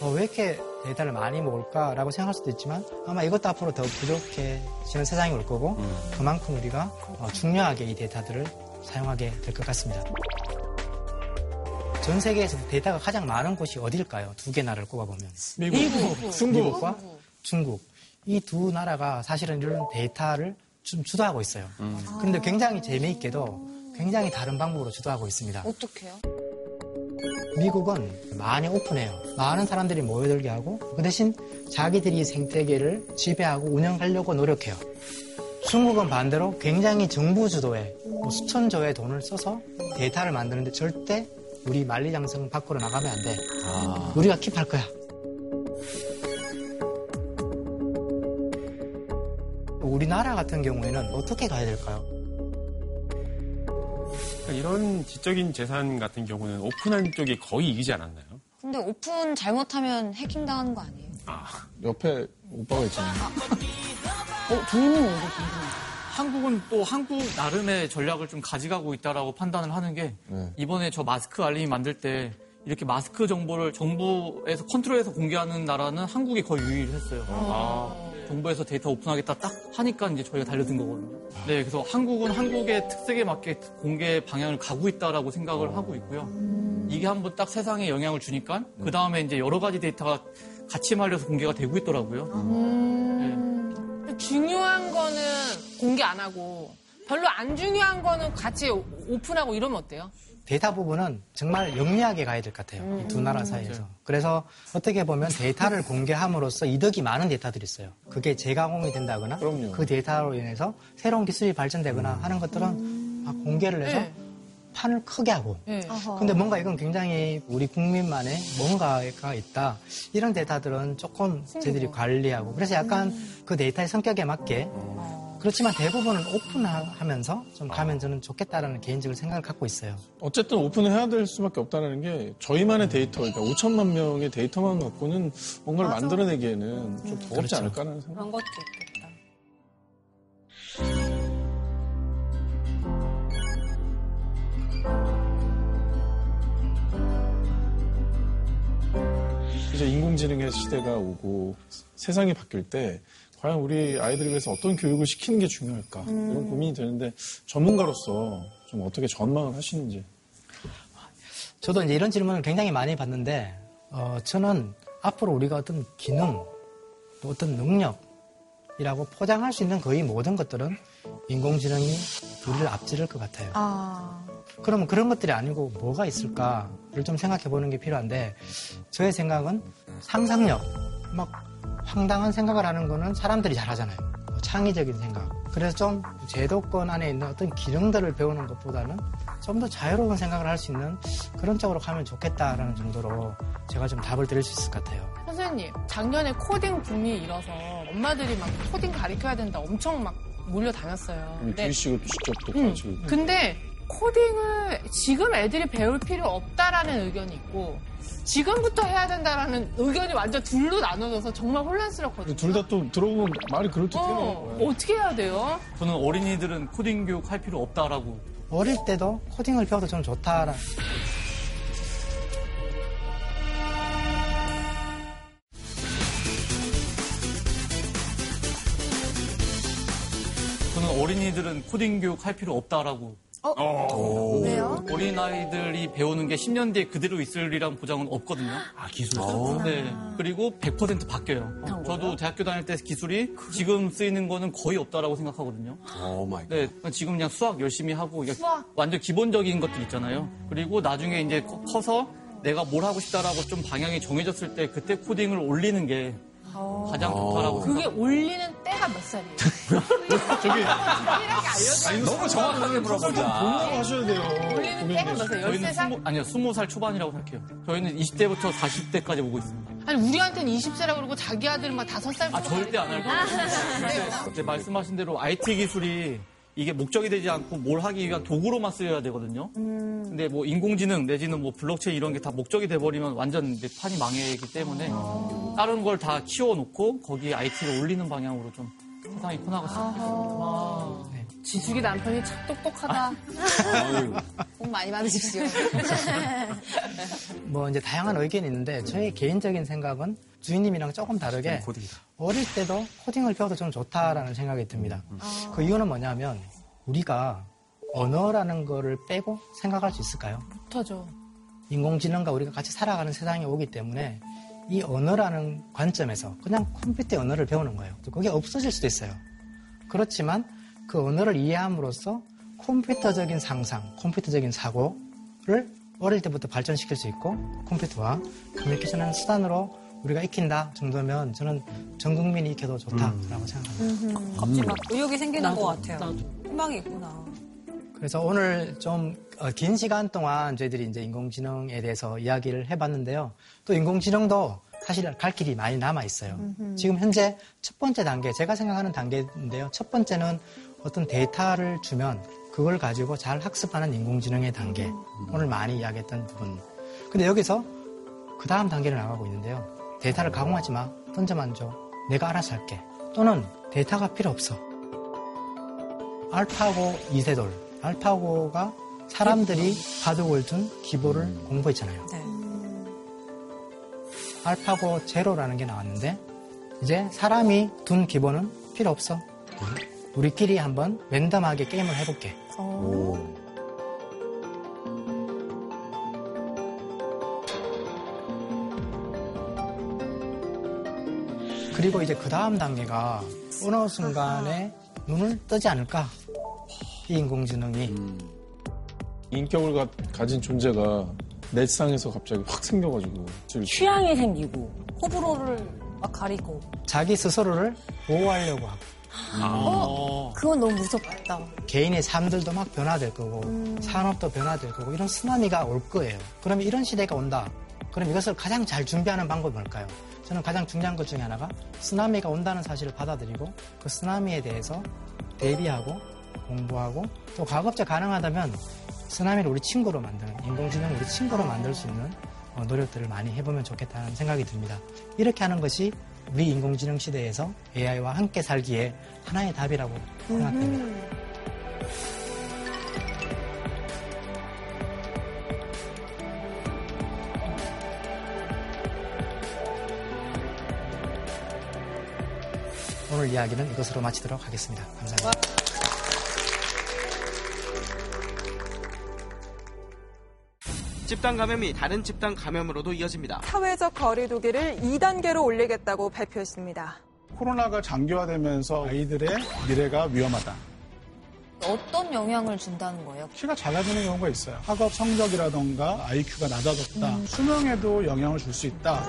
어, 왜 이렇게 데이터를 많이 모을까라고 생각할 수도 있지만 아마 이것도 앞으로 더 부족해지는 세상이 올 거고 그만큼 우리가 어, 중요하게 이 데이터들을 사용하게 될 것 같습니다. 전 세계에서 데이터가 가장 많은 곳이 어딜까요? 두 개 나라를 꼽아보면. 미국, 중국. 미국과 중국. 이 두 나라가 사실은 이런 데이터를 좀 주도하고 있어요. 근데 굉장히 재미있게도 굉장히 다른 방법으로 주도하고 있습니다. 어떡해요? 미국은 많이 오픈해요. 많은 사람들이 모여들게 하고 그 대신 자기들이 생태계를 지배하고 운영하려고 노력해요. 중국은 반대로 굉장히 정부 주도에 뭐 수천 조의 돈을 써서 데이터를 만드는데 절대 우리 만리장성 밖으로 나가면 안 돼. 우리가 킵할 거야. 우리나라 같은 경우에는 어떻게 가야 될까요? 그러니까 이런 지적인 재산 같은 경우는 오픈한 쪽이 거의 이기지 않았나요? 근데 오픈 잘못하면 해킹 당하는 거 아니에요? 옆에 오빠가 있잖아요. 어, 주인은 어디 궁금해요. 한국은 또 한국 나름의 전략을 좀 가져가고 있다라고 판단을 하는 게 네. 이번에 저 마스크 알림이 만들 때 이렇게 마스크 정보를 정부에서 컨트롤해서 공개하는 나라는 한국이 거의 유일했어요. 아, 정부에서 데이터 오픈하겠다 딱 하니까 이제 저희가 달려든 거거든요. 네, 그래서 한국은 한국의 특색에 맞게 공개 방향을 가고 있다라고 생각을 하고 있고요. 이게 한번 딱 세상에 영향을 주니까 그 다음에 이제 여러 가지 데이터가 같이 말려서 공개가 되고 있더라고요. 중요한 거는 공개 안 하고 별로 안 중요한 거는 같이 오- 오픈하고 이러면 어때요? 데이터 부분은 정말 영리하게 가야 될 것 같아요. 이두 나라 사이에서. 그래서 어떻게 보면 데이터를 공개함으로써 이득이 많은 데이터들이 있어요. 그게 재가공이 된다거나 그 데이터로 인해서 새로운 기술이 발전되거나 하는 것들은 막 공개를 해서 네. 판을 크게 하고 네. 근데 뭔가 이건 굉장히 우리 국민만의 뭔가가 있다. 이런 데이터들은 조금 저희들이 관리하고 그래서 약간 그 데이터의 성격에 맞게 그렇지만 대부분은 오픈하면서 좀 가면 저는 좋겠다라는 개인적인 생각을 갖고 있어요. 어쨌든 오픈해야 될 수밖에 없다는 게 저희만의 데이터, 그러니까 5천만 명의 데이터만 갖고는 뭔가를 만들어내기에는 좀 버겁지 그렇죠. 않을까라는 생각. 그런 것도 있겠다. 이제 인공지능의 시대가 오고 세상이 바뀔 때 과연 우리 아이들을 위해서 어떤 교육을 시키는 게 중요할까 이런 고민이 되는데 전문가로서 좀 어떻게 전망을 하시는지 저도 이제 이런 질문을 굉장히 많이 받는데, 어, 저는 앞으로 우리가 어떤 기능, 또 어떤 능력이라고 포장할 수 있는 거의 모든 것들은 인공지능이 우리를 앞지를 것 같아요. 아. 그러면 그런 것들이 아니고 뭐가 있을까를 좀 생각해 보는 게 필요한데, 저의 생각은 상상력, 막 황당한 생각을 하는 거는 사람들이 잘 하잖아요. 뭐 창의적인 생각. 그래서 좀 제도권 안에 있는 어떤 기능들을 배우는 것보다는 좀 더 자유로운 생각을 할 수 있는 그런 쪽으로 가면 좋겠다라는 정도로 제가 좀 답을 드릴 수 있을 것 같아요. 선생님, 작년에 코딩 붐이 일어서 엄마들이 막 코딩 가르쳐야 된다 엄청 막 몰려다녔어요. 우리 근데, 씨가 직접 또 음, 가르치고 있고. 근데 코딩을 지금 애들이 배울 필요 없다라는 의견이 있고 지금부터 해야 된다라는 의견이 완전 둘로 나눠져서 정말 혼란스럽거든요. 둘 다 또 들어보면 말이 그럴듯해요. 어, 어떻게 해야 돼요? 저는 어린이들은 코딩 교육 할 필요 없다라고. 어릴 때도 코딩을 배워도 저는 좋다라는 저는 어린이들은 코딩 교육 할 필요 없다라고. 어? 왜요? 어린 아이들이 배우는 게 10년 뒤에 그대로 있으리란 보장은 없거든요. 아, 기술. 네. 그리고 100% 바뀌어요. 저도 대학교 다닐 때 기술이 지금 쓰이는 거는 거의 없다라고 생각하거든요. oh my 네, 지금 그냥 수학 열심히 하고 이게 수학. 완전 기본적인 것들 있잖아요. 그리고 나중에 이제 커- 커서 내가 뭘 하고 싶다라고 좀 방향이 정해졌을 때 그때 코딩을 올리는 게 가장 좋다라고 그게 생각. 올리는 때가 몇 살이에요? 저기 아니, 너무 정확하게 물어보자. 본다고 하셔야 돼요. 올리는 때가 몇 살? 저희는 13살? 스무, 아니요, 20살 초반이라고 생각해요. 저희는 20대부터 40대까지 보고 있습니다. 아니 우리한테는 20세라고 그러고 자기 아들은 막 5살 아, 절대 안 알고. 이제 말씀하신 대로 IT 기술이 이게 목적이 되지 않고 뭘 하기 위한 도구로만 쓰여야 되거든요. 근데 뭐 인공지능 내지는 뭐 블록체인 이런 게 다 목적이 돼버리면 완전 이제 판이 망하기 때문에 다른 걸 다 키워놓고 거기에 IT를 올리는 방향으로 좀 세상이 커나갔습니다. 네. 지숙이 남편이 참 똑똑하다. 복 많이 받으십시오. 뭐 이제 다양한 의견이 있는데 저의 개인적인 생각은 주인님이랑 조금 다르게 어릴 때도 코딩을 배워도 좀 좋다라는 생각이 듭니다. 그 이유는 뭐냐면 우리가 언어라는 거를 빼고 생각할 수 있을까요? 못하죠. 인공지능과 우리가 같이 살아가는 세상이 오기 때문에 이 언어라는 관점에서 그냥 컴퓨터 언어를 배우는 거예요. 그게 없어질 수도 있어요. 그렇지만 그 언어를 이해함으로써 컴퓨터적인 상상, 컴퓨터적인 사고를 어릴 때부터 발전시킬 수 있고 컴퓨터와 커뮤니케이션하는 수단으로 우리가 익힌다 정도면 저는 전 국민이 익혀도 좋다라고 생각합니다. 갑자기 막 의욕이 생기는 나도, 것 같아요. 희망이 있구나. 그래서 오늘 좀 긴 시간 동안 저희들이 이제 인공지능에 대해서 이야기를 해봤는데요. 또 인공지능도 사실 갈 길이 많이 남아 있어요. 음흠. 지금 현재 첫 번째 단계, 제가 생각하는 단계인데요. 첫 번째는 어떤 데이터를 주면 그걸 가지고 잘 학습하는 인공지능의 단계. 오늘 많이 이야기했던 부분. 근데 여기서 그 다음 단계를 나가고 있는데요. 데이터를 가공하지 마. 던져만 줘. 내가 알아서 할게. 또는 데이터가 필요 없어. 알파고 이세돌. 알파고가 사람들이 바둑을 둔 기보를 공부했잖아요. 알파고 제로라는 게 나왔는데 이제 사람이 둔 기본은 필요 없어. 우리끼리 한번 랜덤하게 게임을 해볼게. 그리고 이제 그 다음 단계가 어느 순간에 눈을 뜨지 않을까? 이 인공지능이. 인격을 가, 가진 존재가 넷상에서 갑자기 확 생겨가지고. 취향이 생기고 호불호를 막 가리고 자기 스스로를 보호하려고 하고. 어? 그건 너무 무섭다. 개인의 삶들도 막 변화될 거고 산업도 변화될 거고 이런 쓰나미가 올 거예요. 그러면 이런 시대가 온다. 그럼 이것을 가장 잘 준비하는 방법이 뭘까요? 저는 가장 중요한 것 중에 하나가 쓰나미가 온다는 사실을 받아들이고 그 쓰나미에 대해서 대비하고 공부하고 또 가급적 가능하다면 쓰나미를 우리 친구로 만드는 인공지능을 우리 친구로 만들 수 있는 어, 노력들을 많이 해보면 좋겠다는 생각이 듭니다. 이렇게 하는 것이 우리 인공지능 시대에서 AI와 함께 살기에 하나의 답이라고 생각됩니다. 오늘 이야기는 이것으로 마치도록 하겠습니다. 감사합니다. 집단 감염이 다른 집단 감염으로도 이어집니다. 사회적 거리두기를 2단계로 올리겠다고 발표했습니다. 코로나가 장기화되면서 아이들의 미래가 위험하다. 어떤 영향을 준다는 거예요? 키가 작아지는 경우가 있어요. 학업 성적이라던가 IQ가 낮아졌다. 수명에도 영향을 줄 수 있다.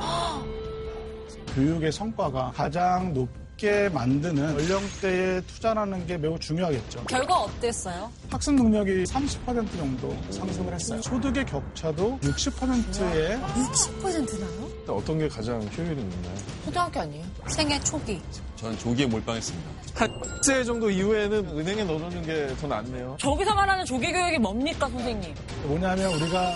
교육의 성과가 가장 높 게 만드는 연령대에 투자라는 게 매우 중요하겠죠. 결과 어땠어요? 학습 능력이 30% 정도 상승을 했어요. 소득의 격차도 60%에 60% 나요? 어떤 게 가장 효율이 있나요? 초등학교 아니에요? 생애 초기. 저는 조기에 몰빵했습니다. 학세 정도 이후에는 은행에 넣어놓는 게 더 낫네요. 저기서 말하는 조기 교육이 뭡니까, 선생님? 뭐냐면 우리가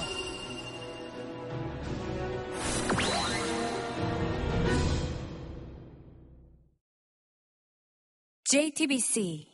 JTBC